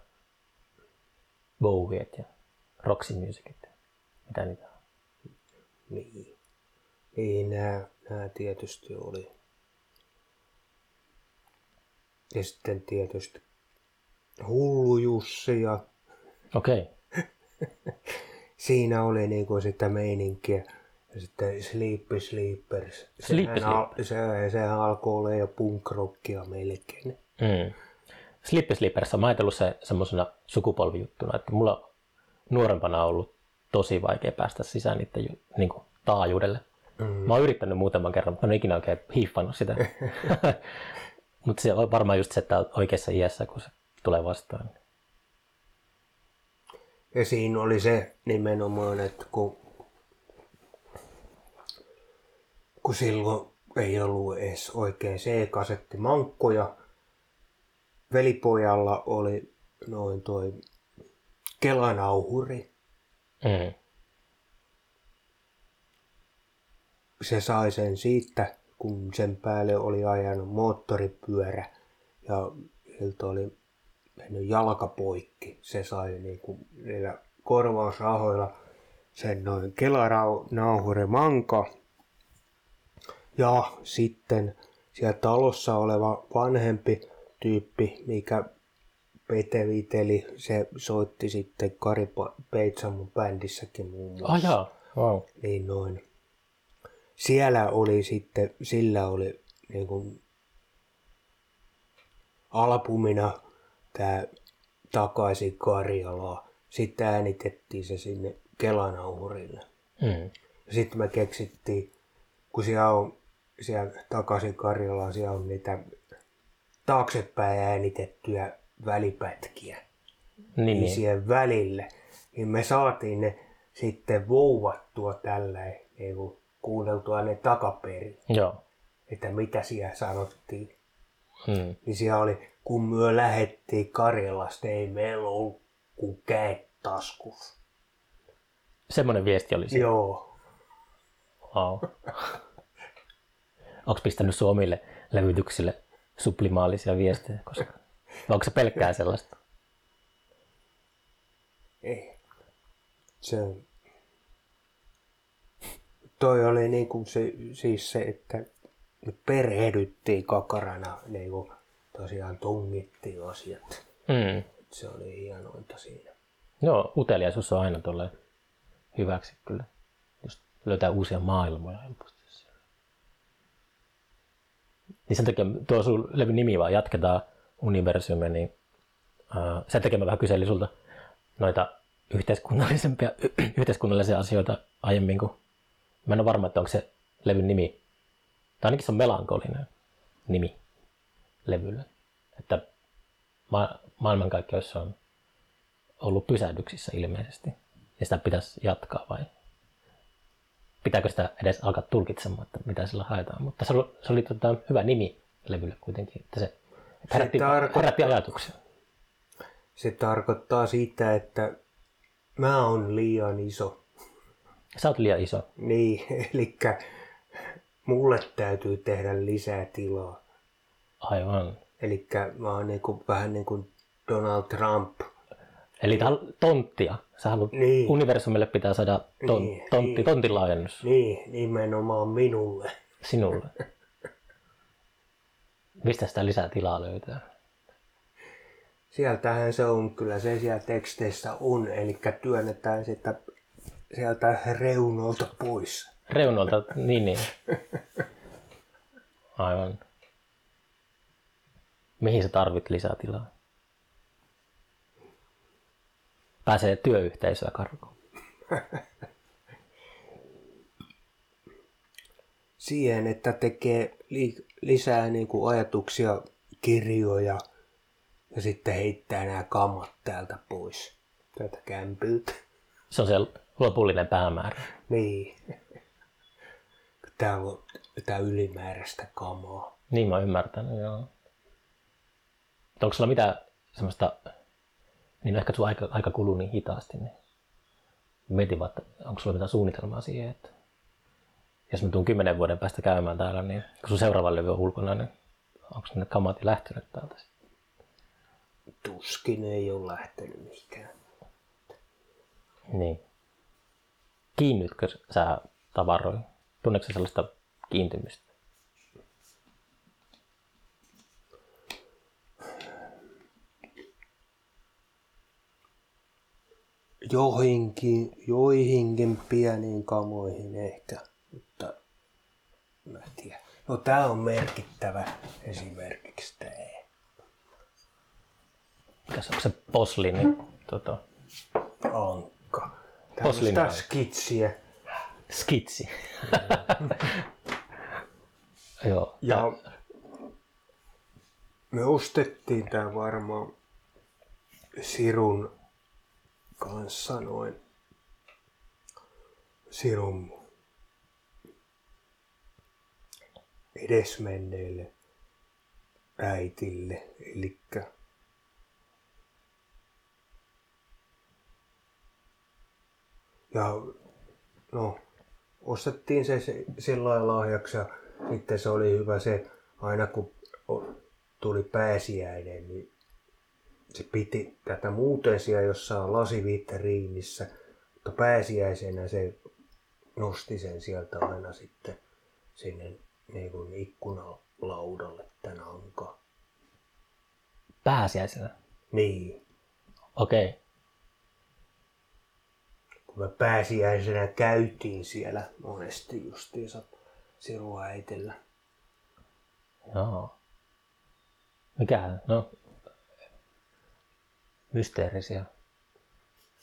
Bowiet ja Roxy Musicit. ja Mitä niitä on? niin. Niin, nämä, nämä tietysti oli. Ja sitten tietysti Hullu Jussi ja Okei. Okay. siinä oli niinku sitä meininkiä. Ja sitten Sleepy Sleepers. Sleepy Sehän al- se, sehän alkoi olla jo punkrockia melkein. Mm. Slippi Slippers on mä ajatellut se semmoisena sukupolvijuttuna, että mulla on nuorempana ollut tosi vaikea päästä sisään niiden niin kuin, taajuudelle. Mm. Mä oon yrittänyt muutaman kerran, mutta en ole ikinä oikein hiiffannut sitä. mutta se on varmaan just se, että oikeassa iässä, kun se tulee vastaan. Ja siinä oli se nimenomaan, että kun, kun silloin ei ollut edes oikein C-kasetti mankkoja, velipojalla oli noin toi kelanauhuri. Mm. Se sai sen siitä, kun sen päälle oli ajanut moottoripyörä ja siltä oli mennyt jalka poikki. Se sai niinku niillä korvausrahoilla sen noin kelanauhuri manka. Ja sitten siellä talossa oleva vanhempi tyyppi, mikä Pete Viteli, se soitti sitten Kari Peitsamon bändissäkin muun muassa. Ah jaa, wow. Niin noin. Siellä oli sitten, sillä oli niin kuin albumina tämä Takaisin Karjalaa. Sitten äänitettiin se sinne Kelanauhurille. Mm. Sitten me keksittiin, kun siellä on siellä Takaisin Karjalaan, siellä on niitä taaksepäin äänitettyjä välipätkiä Niin, niin niin. siihen välille, niin me saatiin ne sitten vouvattua tällä niin kuin kuunneltua ne takaperin, Joo. että mitä siellä sanottiin. Mm. Niin siellä oli, kun myö lähettiin Karjalasta, ei meillä ollut kuin käet taskus. Semmoinen viesti oli siinä. Joo. Wow. Onko pistänyt Suomille levytyksille sublimaalisia viestejä? Koska... Vai onko se pelkkää sellaista? Ei. Se Toi oli niin kuin se, siis se, että me perehdyttiin kakarana, niin kuin tosiaan tungittiin asiat. Mm. Se oli hienointa siinä. Joo, uteliaisuus on aina tuolle hyväksi kyllä. Just löytää uusia maailmoja helposti. Niin sen takia tuo sun levyn nimi vaan jatketaan universumia, niin uh, sen takia mä vähän kyselin sulta noita yhteiskunnallisempia, yhteiskunnallisia asioita aiemmin, kun mä en ole varma, että onko se levyn nimi, tai ainakin se on melankolinen nimi levylle. Että ma- maailmankaikkeus on ollut pysähdyksissä ilmeisesti. Ja sitä pitäisi jatkaa vai pitääkö sitä edes alkaa tulkitsemaan, että mitä sillä haetaan. Mutta se oli, se oli tota, hyvä nimi levylle kuitenkin, että se että herätti, tarkoittaa- herätti ajatuksia. Se tarkoittaa sitä, että mä oon liian iso. Sä oot liian iso. Niin, eli mulle täytyy tehdä lisää tilaa. Aivan. Eli mä oon niin kuin, vähän niin kuin Donald Trump. Eli tää on tonttia. Sä haluat, Niin. universumille pitää saada ton, Niin, tontti, niin. tontin laajennus Niin, nimenomaan minulle. sinulle. Mistä sitä lisää tilaa löytää? Sieltähän se on, kyllä se siellä teksteissä on, eli työnnetään sitä sieltä reunolta pois. Reunolta, niin niin. Aivan. Mihin sä tarvit lisää tilaa? Pääsee työyhteisöä karkuun. Siihen, että tekee li- lisää niin kuin ajatuksia, kirjoja ja sitten heittää nämä kammat täältä pois, täältä kämpyltä. Se on se lopullinen päämäärä. Niin. Täällä on jotain ylimääräistä kamaa. Niin mä ymmärtänyt, joo. Mutta onko sulla mitään semmoista, niin ehkä sun aika, aika kuluu niin hitaasti, niin mietin vaan, että onko sulla mitään suunnitelmaa siihen, että jos mä tuun kymmenen vuoden päästä käymään täällä, niin kun sun seuraava levy on ulkona, niin onko ne kamat jo lähtenyt täältä? Tuskin ei ole lähtenyt mihinkään. Niin. Kiinnytkö sä tavaroihin? Tunneeko sä sellaista kiintymistä? Joihinkin, joihinkin pieniin kamoihin ehkä, mutta mä tiedä. No tää on merkittävä esimerkiksi tää. Mikäs onko se posli, niin tota, Ankka. Tämmöistä skitsiä. skitsi. Joo. Ja me ostettiin tää varmaan Sirun kanssa noin. Sirun edesmenneille äitille. Elikkä ja no, ostettiin se, sillä lahjaksi ja sitten se oli hyvä se, aina kun tuli pääsiäinen, niin se piti tätä muuten siellä jossain lasivitriinissä, mutta pääsiäisenä se nosti sen sieltä aina sitten sinne niin kuin ikkunalaudalle tän anka. Pääsiäisenä. Niin. Okei. Okay. Kun me pääsiäisenä käytiin siellä monesti justiinsa siruäitellä. Joo. Mikä? No, mysteerisiä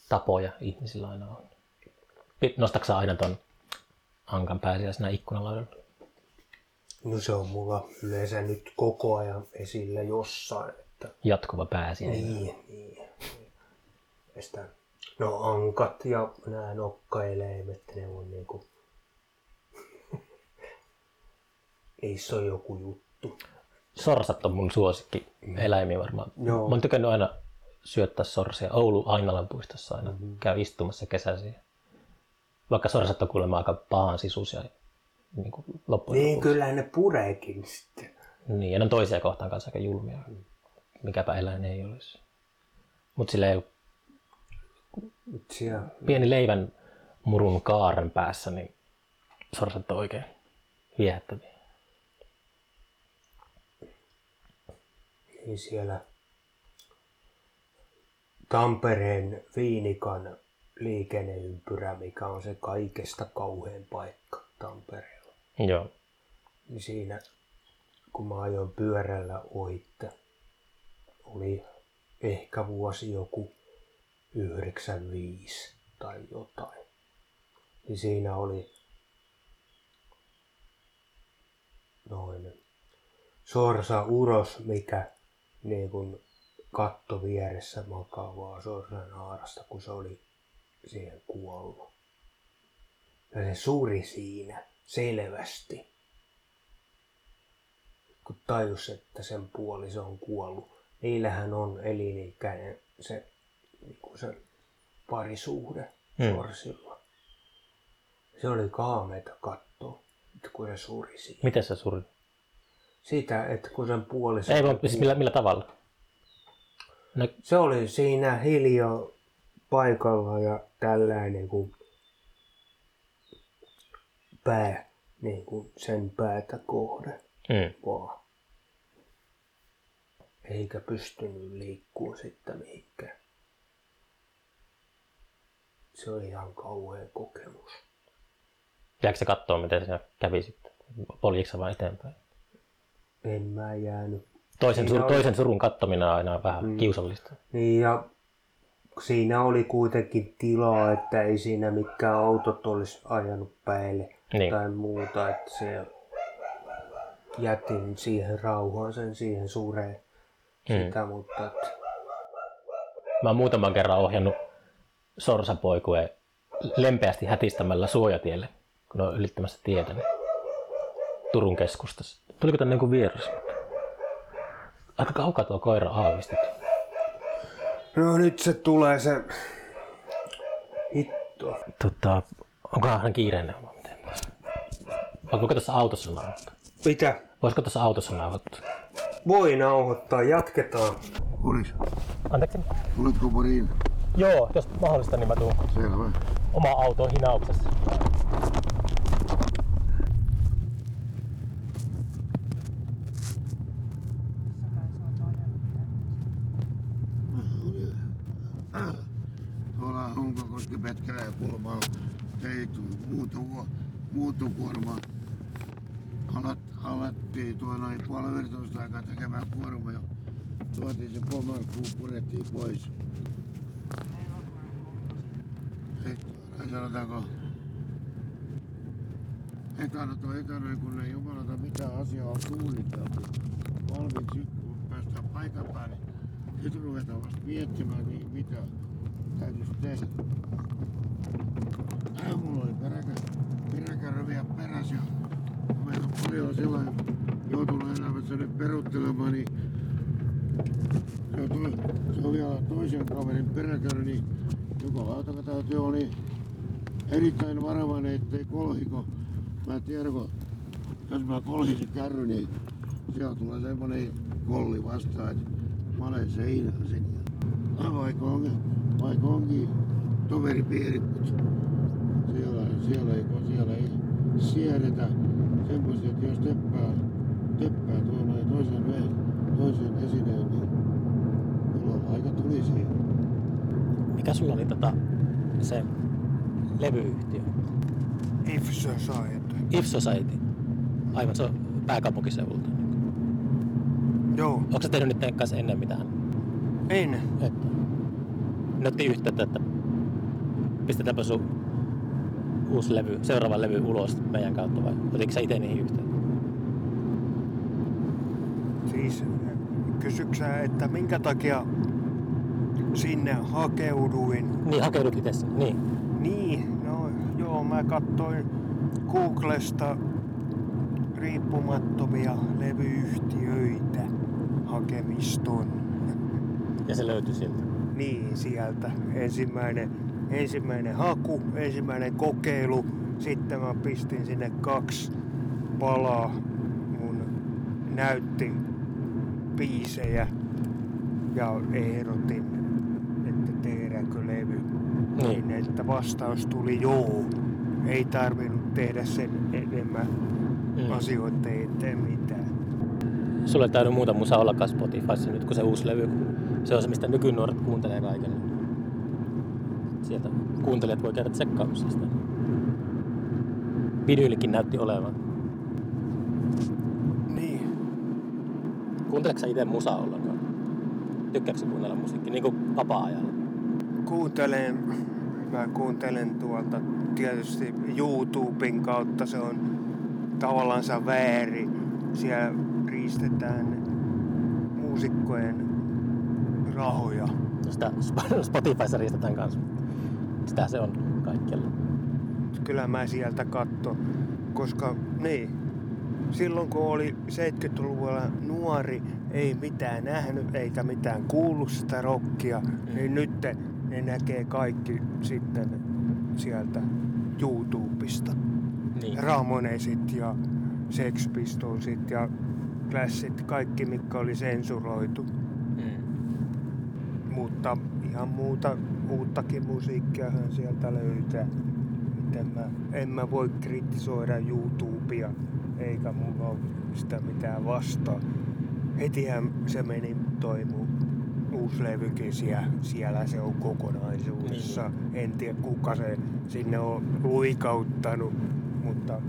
tapoja ihmisillä aina on. Nostatko aina ton ankan pääsiäisenä ikkunalaudalla? No se on mulla yleensä nyt koko ajan esillä jossain. Että... Jatkuva pääsiäinen. Niin, niin. Ja sitä, no ankat ja nämä nokkaeläimet, ne on niinku... Niissä on joku juttu. Sorsat on mun suosikki eläimiä varmaan. Joo. Mä oon tykännyt aina syöttää sorsia. Oulu Ainalan puistossa aina mm-hmm. käy istumassa kesäisiä. Vaikka sorsat on kuulemma aika pahan sisusia niin kuin loppujen Niin, lopuksi. kyllä ne pureekin sitten. Niin, ja ne on toisia kohtaan kanssa aika julmia. Mikäpä eläin ei olisi. Mutta silleen Mut siellä, pieni leivän murun kaaren päässä, niin sorsat on oikein viehättäviä. niin siellä Tampereen Viinikan liikenneympyrä, mikä on se kaikesta kauhein paikka Tampereella. Joo. Niin siinä, kun mä ajoin pyörällä oitte, oli ehkä vuosi joku 95 tai jotain. Niin siinä oli noin sorsa uros, mikä niin kun katto vieressä makavaa sorsan haarasta, kun se oli siihen kuollut. Ja se suri siinä selvästi. Kun tajus, että sen puoliso on kuollut. Niillähän on elinikäinen se, niin kuin se parisuhde Hmm. sorsilla. Se oli kaameita katsoa, että kun se suri siinä. Miten se suri? Sitä, että kun sen puoliso... Ei vaan, siis millä, millä tavalla? No, Se oli siinä hiljaa paikalla ja tällainen kuin pää, niin kuin sen päätä kohde mm. vaan. Eikä pystynyt liikkua sitten mihinkään. Se oli ihan kauhea kokemus. Jääkö se katsoa, miten siinä kävi sitten? Poljiko se vaan eteenpäin? En mä jäänyt. Toisen, sur, oli- toisen surun kattominen on aina vähän mm. kiusallista. Niin ja siinä oli kuitenkin tilaa, että ei siinä mikään autot olisi ajanut päälle Niin. tai muuta, että se jätin siihen rauhaan sen siihen suureen Mm. sitä, mutta että, Mä oon muutaman kerran ohjannut sorsapoikueen lempeästi hätistämällä suojatielle, kun on ylittämässä tietä. Niin Turun keskustassa. Tuliko tänne joku vieras? Aika kaukaa tuo koira aavistit. no nyt se tulee se hitto. Tota, onkohan hän kiireinen vai miten? Voiko tässä autossa nauhoittaa? Mitä? Voisiko tässä autossa nauhoittaa? Voi nauhoittaa, jatketaan. Olis. Anteeksi? Tuletko Poriin? Joo, jos mahdollista, niin mä tuun Selvä. oma auto hinauksessa. Muuttokuorma. Alettiin tuo noin puolen vertoista aikaa tekemään kuorma ja tuotiin se pomarkuu, purettiin pois. Sitten sanotaanko, etanot on etanoja, kun ei jumalata mitään asiaa on suunniteltu. Valmiiksi kun päästään paikan päälle, nyt ruvetaan vasta miettimään, niin mitä täytyisi tehdä. Aamulla oli peräkä, peräkärry vielä perässä ja meillä on paljon sellainen joutunut elämässä nyt peruttelemaan, niin se on, toi, se on vielä toisen kaverin peräkärry, niin joko lautaka täytyy olla niin erittäin varovainen, ettei kolhiko. Mä en tiedä, kun jos mä kolhisin kärry, niin siellä tulee semmonen kolli vastaan, että mä olen seinällä sen. Vaikka, on, vaikka onkin toveripiiri, mutta siellä, siellä, ei, siellä ei siedetä semmoista, että jos teppää, teppää tuon noin toisen, toisen esineen, niin Se on aika tuli siihen. Mikä sulla oli tota, se levyyhtiö? If Society. If Society. Aivan, se on pääkaupunkiseudulta. Joo, Onko sä tehnyt niiden kanssa ennen mitään? en. Että ne otti yhteyttä, että pistetäänpä sun uusi levy, seuraava levy ulos meidän kautta vai otitko sä itse niihin yhteyttä? Siis kysyksä, että minkä takia sinne hakeuduin? Niin, hakeudut itse. Niin. Niin, no joo, mä katsoin Googlesta riippumattomia levyyhtiöitä hakemiston. Ja se löytyi siltä. Niin, sieltä ensimmäinen, ensimmäinen haku, ensimmäinen kokeilu. Sitten mä pistin sinne kaksi palaa mun näytti biisejä ja ehdotin, että tehdäänkö levy. Niin. Niin, että vastaus tuli joo. Ei tarvinnut tehdä sen enemmän Mm. asioiden eteen mitään. Sulla ei tainnut muuta musaa ollakaan Spotifyssa nyt kuin se uusi levy. kun Se on se, mistä nykynuoret kuuntelee kaiken. Sieltä kuuntelijat voi käydä tsekkaamassa sitä. Näytti olevan. Niin, Kuunteleeko sä itse musaa ollenkaan? Tykkääkö kuunnella musiikkia? Niin kuin vapaa-ajalla? kuuntelen, mä kuuntelen tuolta tietysti YouTuben kautta, se on tavallaan väärin. Siellä riistetään muusikkojen rahoja. No Sitä Sp- Spotifyssa riistetään kanssa. Sitä se on kaikkialla. Kyllä mä sieltä katson, koska niin, silloin kun oli 70-luvulla nuori, ei mitään nähnyt eikä mitään kuullut sitä rockia, mm. niin nyt ne näkee kaikki sitten sieltä YouTubesta. Niin. Ramonesit ja Sex Pistolsit ja Classit, kaikki mitkä oli sensuroitu. Mm. Mutta ihan muuta, uuttakin musiikkiahan sieltä löytää. Miten mä, en mä voi kritisoida YouTubea, eikä mulla ole sitä mitään vastaan. Hetihän se meni toi mun uusi levykin siellä, siellä se on kokonaisuudessa. Niin. En tiedä kuka se sinne on luikauttanut, mutta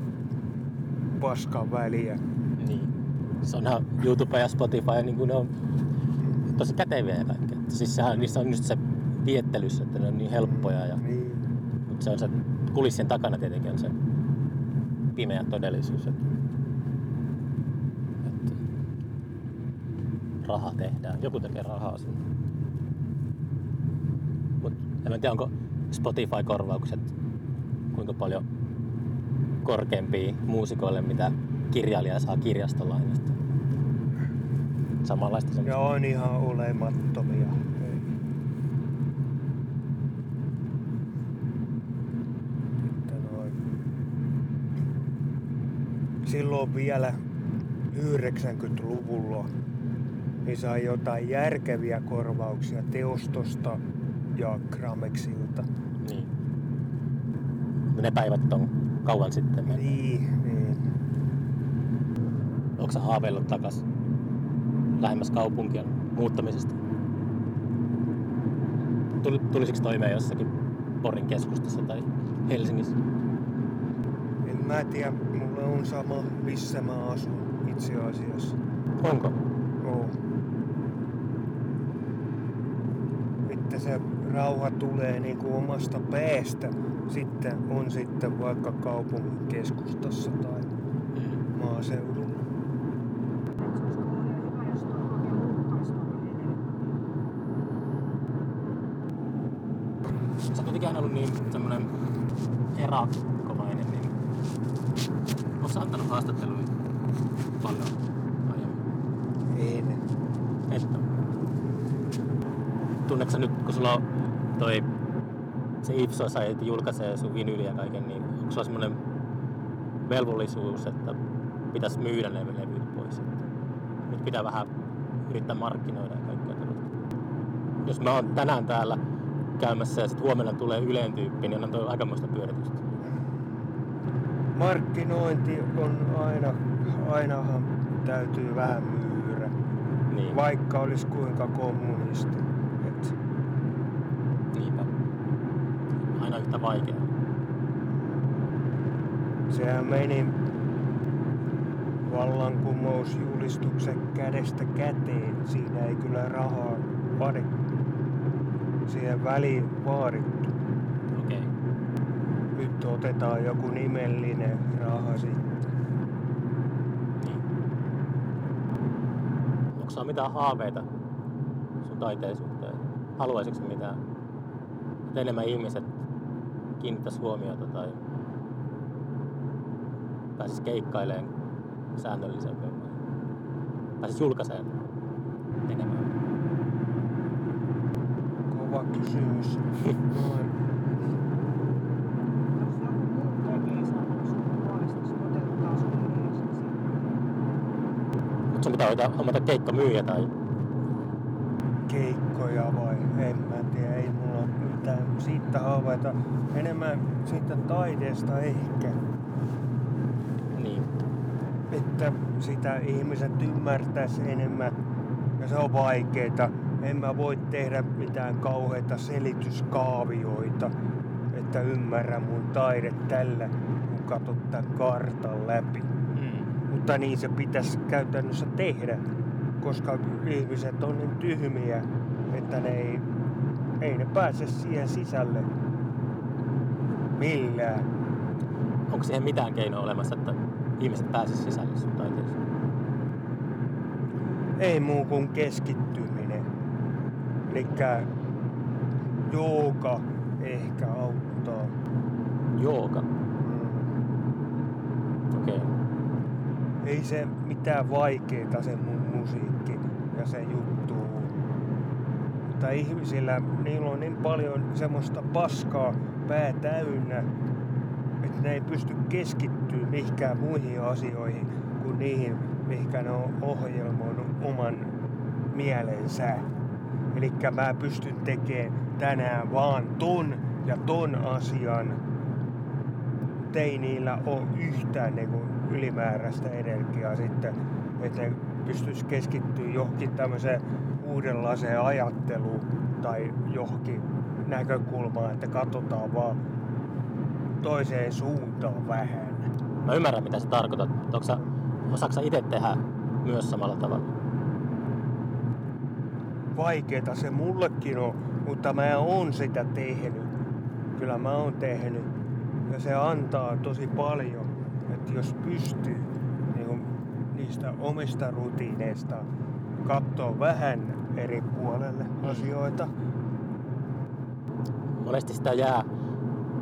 paskan väliä. Niin. Se onhan YouTube ja Spotify, niin kuin ne on tosi käteviä ja kaikkea. Siis sehän, niissä on just se viettelys, että ne on niin helppoja. Ja, Niin. mutta se on se kulissien takana tietenkin on se pimeä todellisuus. Että, että raha tehdään. Joku tekee rahaa sinne. Mut en mä tiedä, onko Spotify-korvaukset kuinka paljon korkeampia muusikoille, mitä kirjailija saa kirjastolainasta. Samanlaista se Ja on ihan olemattomia. Että noin. Silloin vielä 90-luvulla niin sai jotain järkeviä korvauksia teostosta ja Gramexilta. Niin. Ne päivät on kauan sitten mennyt. Niin, niin. Onko sä haaveillut takas lähemmäs kaupunkia muuttamisesta? Tuli, tulisiko toimeen jossakin Porin keskustassa tai Helsingissä? En mä tiedä, mulla on sama missä mä asun itse asiassa. Onko? Oo. Että se rauha tulee niinku omasta päästä. Sitten on sitten vaikka kaupungin keskustassa tai maaseudulla. Sä oot aina ollut niin semmonen niin oot sä antanut haastatteluja paljon aiemmin? En. Et oo. Tunneeko sä nyt, kun sulla on toi se If Society julkaisee sun vinyli ja kaiken, niin onko sulla semmonen velvollisuus, että pitäisi myydä ne levyt pois? Että nyt pitää vähän yrittää markkinoida ja kaikkea tällaista. Jos mä oon tänään täällä käymässä ja sitten huomenna tulee Yleen tyyppi, niin on toi aikamoista pyöritystä. Markkinointi on aina, ainahan täytyy vähän myydä. Niin. Vaikka olisi kuinka kommunisti. Et Niinpä. Aina yhtä vaikeaa. sehän meni vallankumousjulistuksen kädestä käteen. Siinä ei kyllä rahaa vaadittu. Siihen väliin vaadittu. Nyt otetaan joku nimellinen raha sitten. Niin. Onko sulla mitään haaveita sun taiteen suhteen? Haluaisitko mitään? Että enemmän ihmiset kiinnittäisi huomiota tai pääsis keikkaileen säännöllisemmin vai pääsis julkaiseen enemmän? Kova kysymys. Noin. Jos joku muu tekee saman sun puolesta, se toteuttaa sun ideasi. Hoitaa- hommata keikkamyyjä tai keikkoja vai en mä tiedä, ei mulla ole mitään siitä havaita. Enemmän siitä taiteesta ehkä, niin. että sitä ihmiset ymmärtäis enemmän ja se on vaikeeta. En mä voi tehdä mitään kauheita selityskaavioita, että ymmärrän mun taide tällä, kun katsot tämän kartan läpi. Mutta niin se pitäisi käytännössä tehdä, koska ihmiset on niin tyhmiä, että ne ei, ei ne pääse siihen sisälle millään. Onko siihen mitään keinoa olemassa, että ihmiset pääsisivät sisälle sun taiteeseen? Ei muu kuin keskittyminen. Eli jooga ehkä auttaa. Jooga. Mm. Okei. Okay. Ei se mitään vaikeeta se mun musiikki ja se juttu. Mutta ihmisillä, niillä on niin paljon semmoista paskaa pää täynnä, että ne ei pysty keskittyä mihinkään muihin asioihin kuin niihin, mihinkä ne on ohjelmoinut oman mielensä. Eli mä pystyn tekemään tänään vaan ton ja ton asian mutta ei niillä ole yhtään niin kuin ylimääräistä energiaa sitten, että ne pystyisi keskittyä johonkin tämmöiseen uudenlaiseen ajatteluun tai johonkin näkökulmaan, että katsotaan vaan toiseen suuntaan vähän. Mä ymmärrän, mitä sä tarkoitat. Onko sä, osaatko sä itse tehdä myös samalla tavalla? Vaikeeta se mullekin on, mutta mä oon sitä tehnyt. Kyllä mä oon tehnyt. Ja se antaa tosi paljon, että jos pystyy niin niistä omista rutiineista katsoa vähän eri puolelle asioita. Monesti sitä jää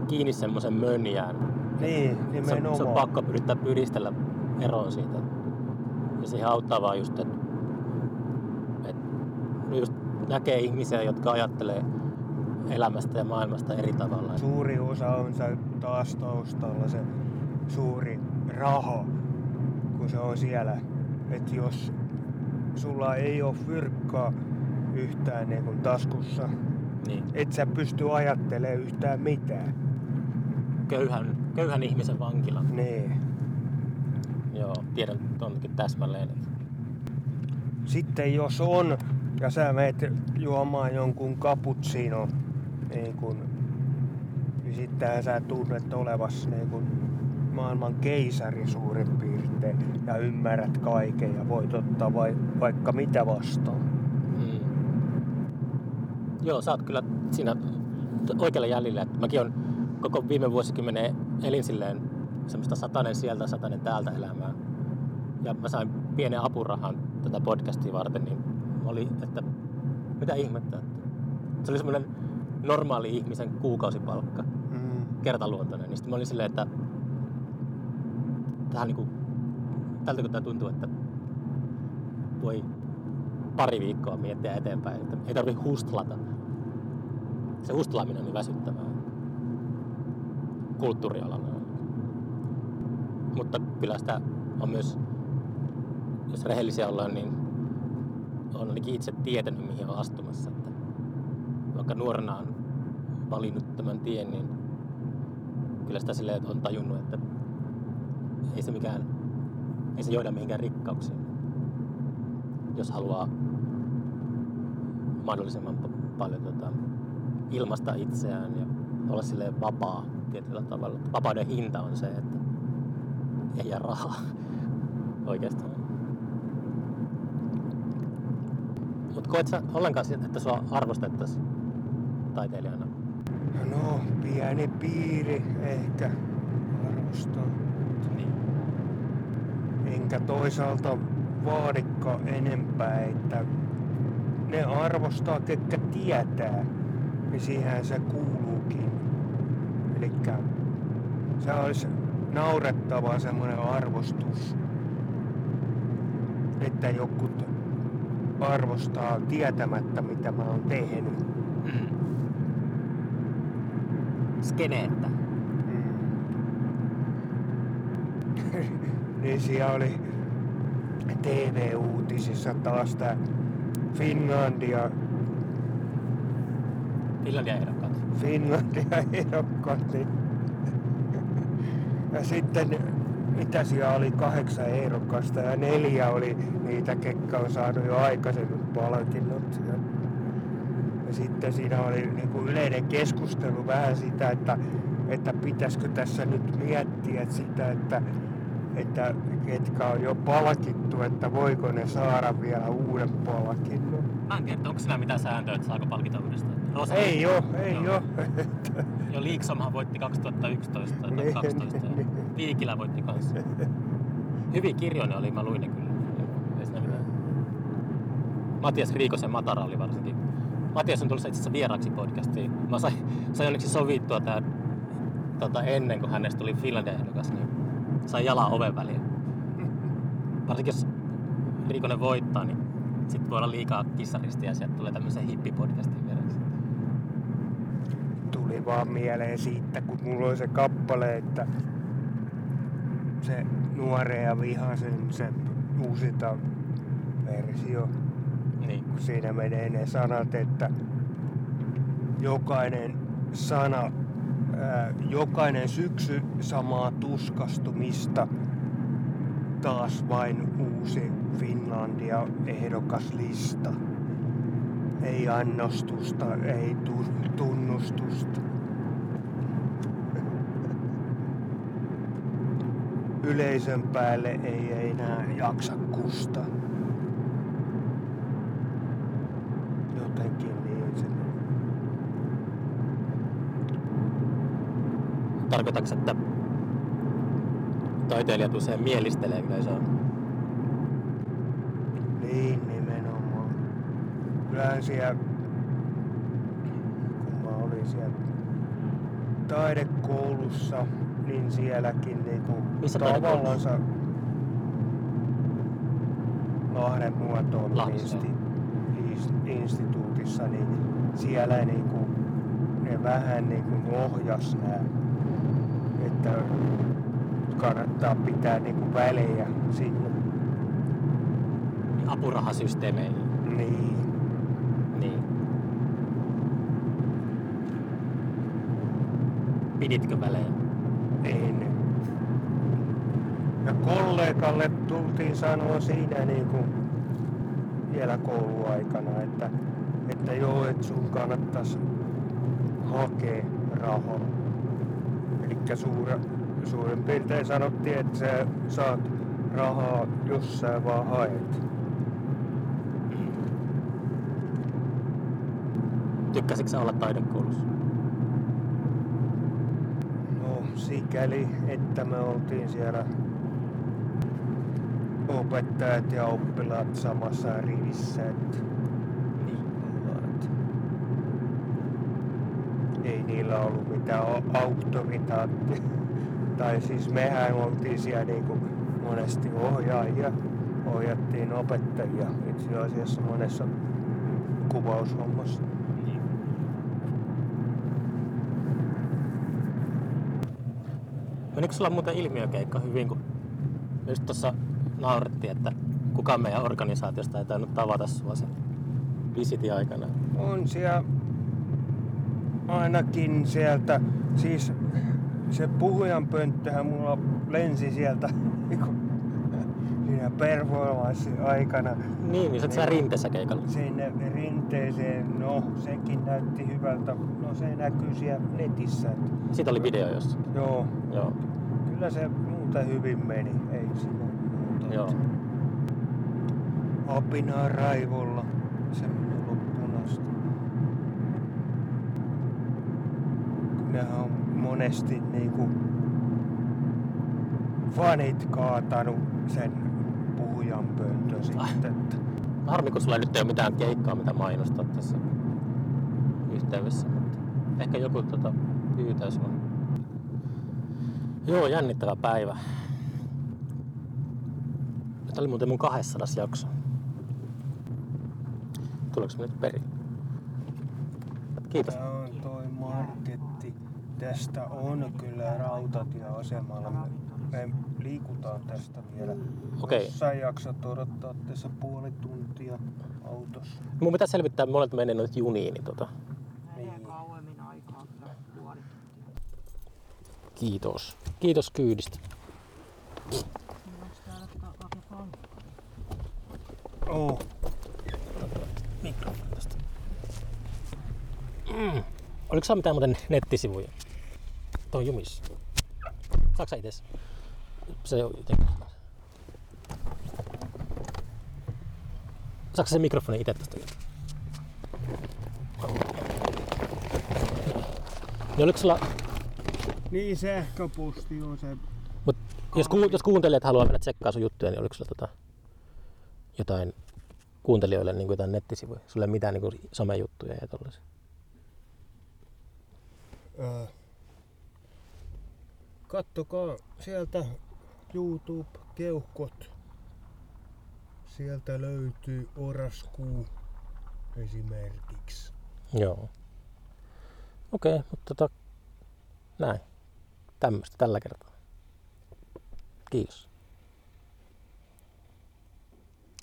kiinni semmoisen mönjään. Niin, Se nimenomaan. se on pakko yrittää pyristellä eroon siitä. Ja siihen auttaa vaan just, että, että just näkee ihmisiä, jotka ajattelee elämästä ja maailmasta eri tavalla. Suuri osa on se taas taustalla se suuri raha, kun se on siellä. Että jos sulla ei ole fyrkkaa yhtään niin kuin taskussa, Niin. et sä pysty ajattelemaan yhtään mitään. Köyhän, köyhän ihmisen vankila. Niin. Joo, tiedän tonkin täsmälleen. Sitten jos on ja sä meet juomaan jonkun cappuccino, niin kun, niin sittenhän sä tunnet olevas niin kun maailman keisari suurin piirtein ja ymmärrät kaiken ja voit ottaa vai, vaikka mitä vastaan. Mm. Joo, sä oot kyllä siinä oikealla jäljellä. Mäkin on koko viime vuosikymmenen elin silleen semmoista satanen sieltä, satanen täältä elämää. Ja mä sain pienen apurahan tätä podcastia varten, niin oli, että mitä ihmettä. Että se oli semmoinen normaali ihmisen kuukausipalkka, Mm. kertaluontoinen. Niin sitten mä olin silleen, että tähän niinku, tältä kun tää tuntuu, että voi pari viikkoa miettiä eteenpäin, että ei tarvi hustlata. Se hustlaaminen on niin väsyttävää kulttuurialalla. Mutta kyllä sitä on myös, jos rehellisiä ollaan, niin on ainakin itse tietänyt, mihin on astumassa. Että vaikka nuorena on valinnut tämän tien, niin kyllä sitä silleen on tajunnut, että ei se mikään, ei se johda mihinkään rikkauksiin. Jos haluaa mahdollisimman paljon tota, ilmasta itseään ja olla silleen vapaa tietyllä tavalla. Vapauden hinta on se, että ei jää rahaa oikeastaan. Mutta koet sä ollenkaan, että sua arvostettaisiin taiteilijana? No, pieni piiri ehkä arvostaa. Enkä toisaalta vaadikka enempää, että ne arvostaa, ketkä tietää, niin siihen se kuuluukin. Eli se olisi naurettava semmoinen arvostus, että jokut arvostaa tietämättä, mitä mä oon tehnyt. Mm. Skeneettä. Niin siellä oli TV-uutisissa taas tää Finlandia, Finlandia ehdokkaat. Finlandia ehdokkaat. Niin. Ja sitten mitä siellä oli kahdeksan ehdokasta ja neljä oli niitä, ketkä on saanut jo aikaisemmin palkinnot. Ja, ja sitten siinä oli niin kuin yleinen keskustelu vähän sitä, että, että pitäisikö tässä nyt miettiä sitä, että, että ketkä on jo palkittu, että voiko ne saada vielä uuden palkinnon. Mä en tiedä, onko siinä mitään sääntöä, että saako palkita uudestaan. Rosa Ei oo, ei Joo. oo. Jo Liiksomhan voitti 2011 tai Niin, 2012 ja niin. Viikilä voitti kanssa. Hyvin kirjoinen oli, mä luin ne kyllä. Ei siinä mitään. Matias Kriikosen Matara oli varsinkin. Matias on tullut itse asiassa vieraaksi podcastiin. Mä sain, sain onneksi sovittua tää tota, ennen kuin hänestä tuli Finlandia ehdokas, niin sain jalan oven väliin. Varsinkin jos Riikonen voittaa, niin sitten voi olla liikaa kissaristiä ja sieltä tulee tämmöisen hippipodcastin vieraaksi. tuli vaan mieleen siitä, kun mulla oli se kappale, että se nuoreen ja vihasen se uusita versio, Niin. kun siinä menee ne sanat, että jokainen sana, jokainen syksy samaa tuskastumista, taas vain uusi Finlandia ehdokaslista. Ei annostusta, ei tu- tunnustusta. Yleisön päälle ei enää jaksa kusta. Jotenkin niin se Tarkoitatko, että taiteilijat usein mielistelee yleisöä? Niin nimenomaan. Kyllähän siellä, kun mä olin siellä taidekoulussa, niin sielläkin niinku Missä tavallansa Lahden muotoilun Lahdessa, insti, is- instituutissa, niin siellä niinku ne vähän niinku ohjas nää, että kannattaa pitää niinku välejä sinne. Apurahasysteemeihin. Niin. Niin. Piditkö välejä? En. Ja kollegalle tultiin sanoa siinä niin kuin vielä kouluaikana, että, että joo, että sun kannattaisi hakea rahaa. Suura, suurin piirtein sanottiin, että sä saat rahaa, jos sä vaan haet. Tykkäsitkö sä olla taidekoulussa? No sikäli, että me oltiin siellä opettajat ja oppilaat samassa rivissä. Että ei niillä ollut mitään auktoritaattia. Tai siis mehän oltiin siellä niinku monesti ohjaajia, ohjattiin opettajia itse asiassa monessa kuvaushommassa. Niin. Menikö sulla muuten ilmiökeikka hyvin, kun just tuossa naurettiin, että kukaan meidän organisaatiosta ei tainnut tavata sua sen visitin aikana. On siellä ainakin sieltä, siis se puhujan pönttöhän mulla lensi sieltä siinä performanssin aikana Niin, niin sä rinteessä keikalla. sinne rinteeseen, no sekin näytti hyvältä. No se näkyy siellä netissä. Että, Siitä oli video jossakin. joo, Joo. kyllä se muuten hyvin meni. Ei siinä muuta. Joo. Apinaa raivolla. Se meni loppuun asti. Nehän on monesti niinku fanit kaatanut sen puhujan pöntön sitten. Että Harmi, kun sulla nyt ei ole mitään keikkaa, mitä mainostaa tässä yhteydessä, mutta ehkä joku tota, pyytää sua. Joo, jännittävä päivä. Tämä oli muuten mun 200 jakso. Tuleeko se nyt perin? Kiitos. Marketti. Tästä on kyllä rautatieasemalla. Me, me liikutaan tästä vielä. Okei. Jos sä jaksat odottaa tässä puoli tuntia autossa. Mun pitää selvittää, monet menee nyt juniin. Niin tota. Menee kauemmin aikaa kyllä puoli tuntia. Kiitos. Kiitos kyydistä. Oh. Mikrofoni tästä. Mm. Oliko sulla mitään muuten nettisivuja? Tuo on jumissa. Saatko sä ites? Se on jotenkin... Saatko se mikrofoni itse tästä? Niin oliko sulla, Niin sähköposti on se. mut jos, ku, jos kuuntelijat haluaa mennä tsekkaa sun juttuja, niin oliko sulla tota, jotain kuuntelijoille niin jotain nettisivuja? Sulla ei mitään niin somejuttuja ja tollaisia? Äh. Kattokaa sieltä YouTube-keuhkot. Sieltä löytyy oraskuu esimerkiksi. Joo. Okei, mutta tota, näin. Tämmöistä tällä kertaa. Kiitos.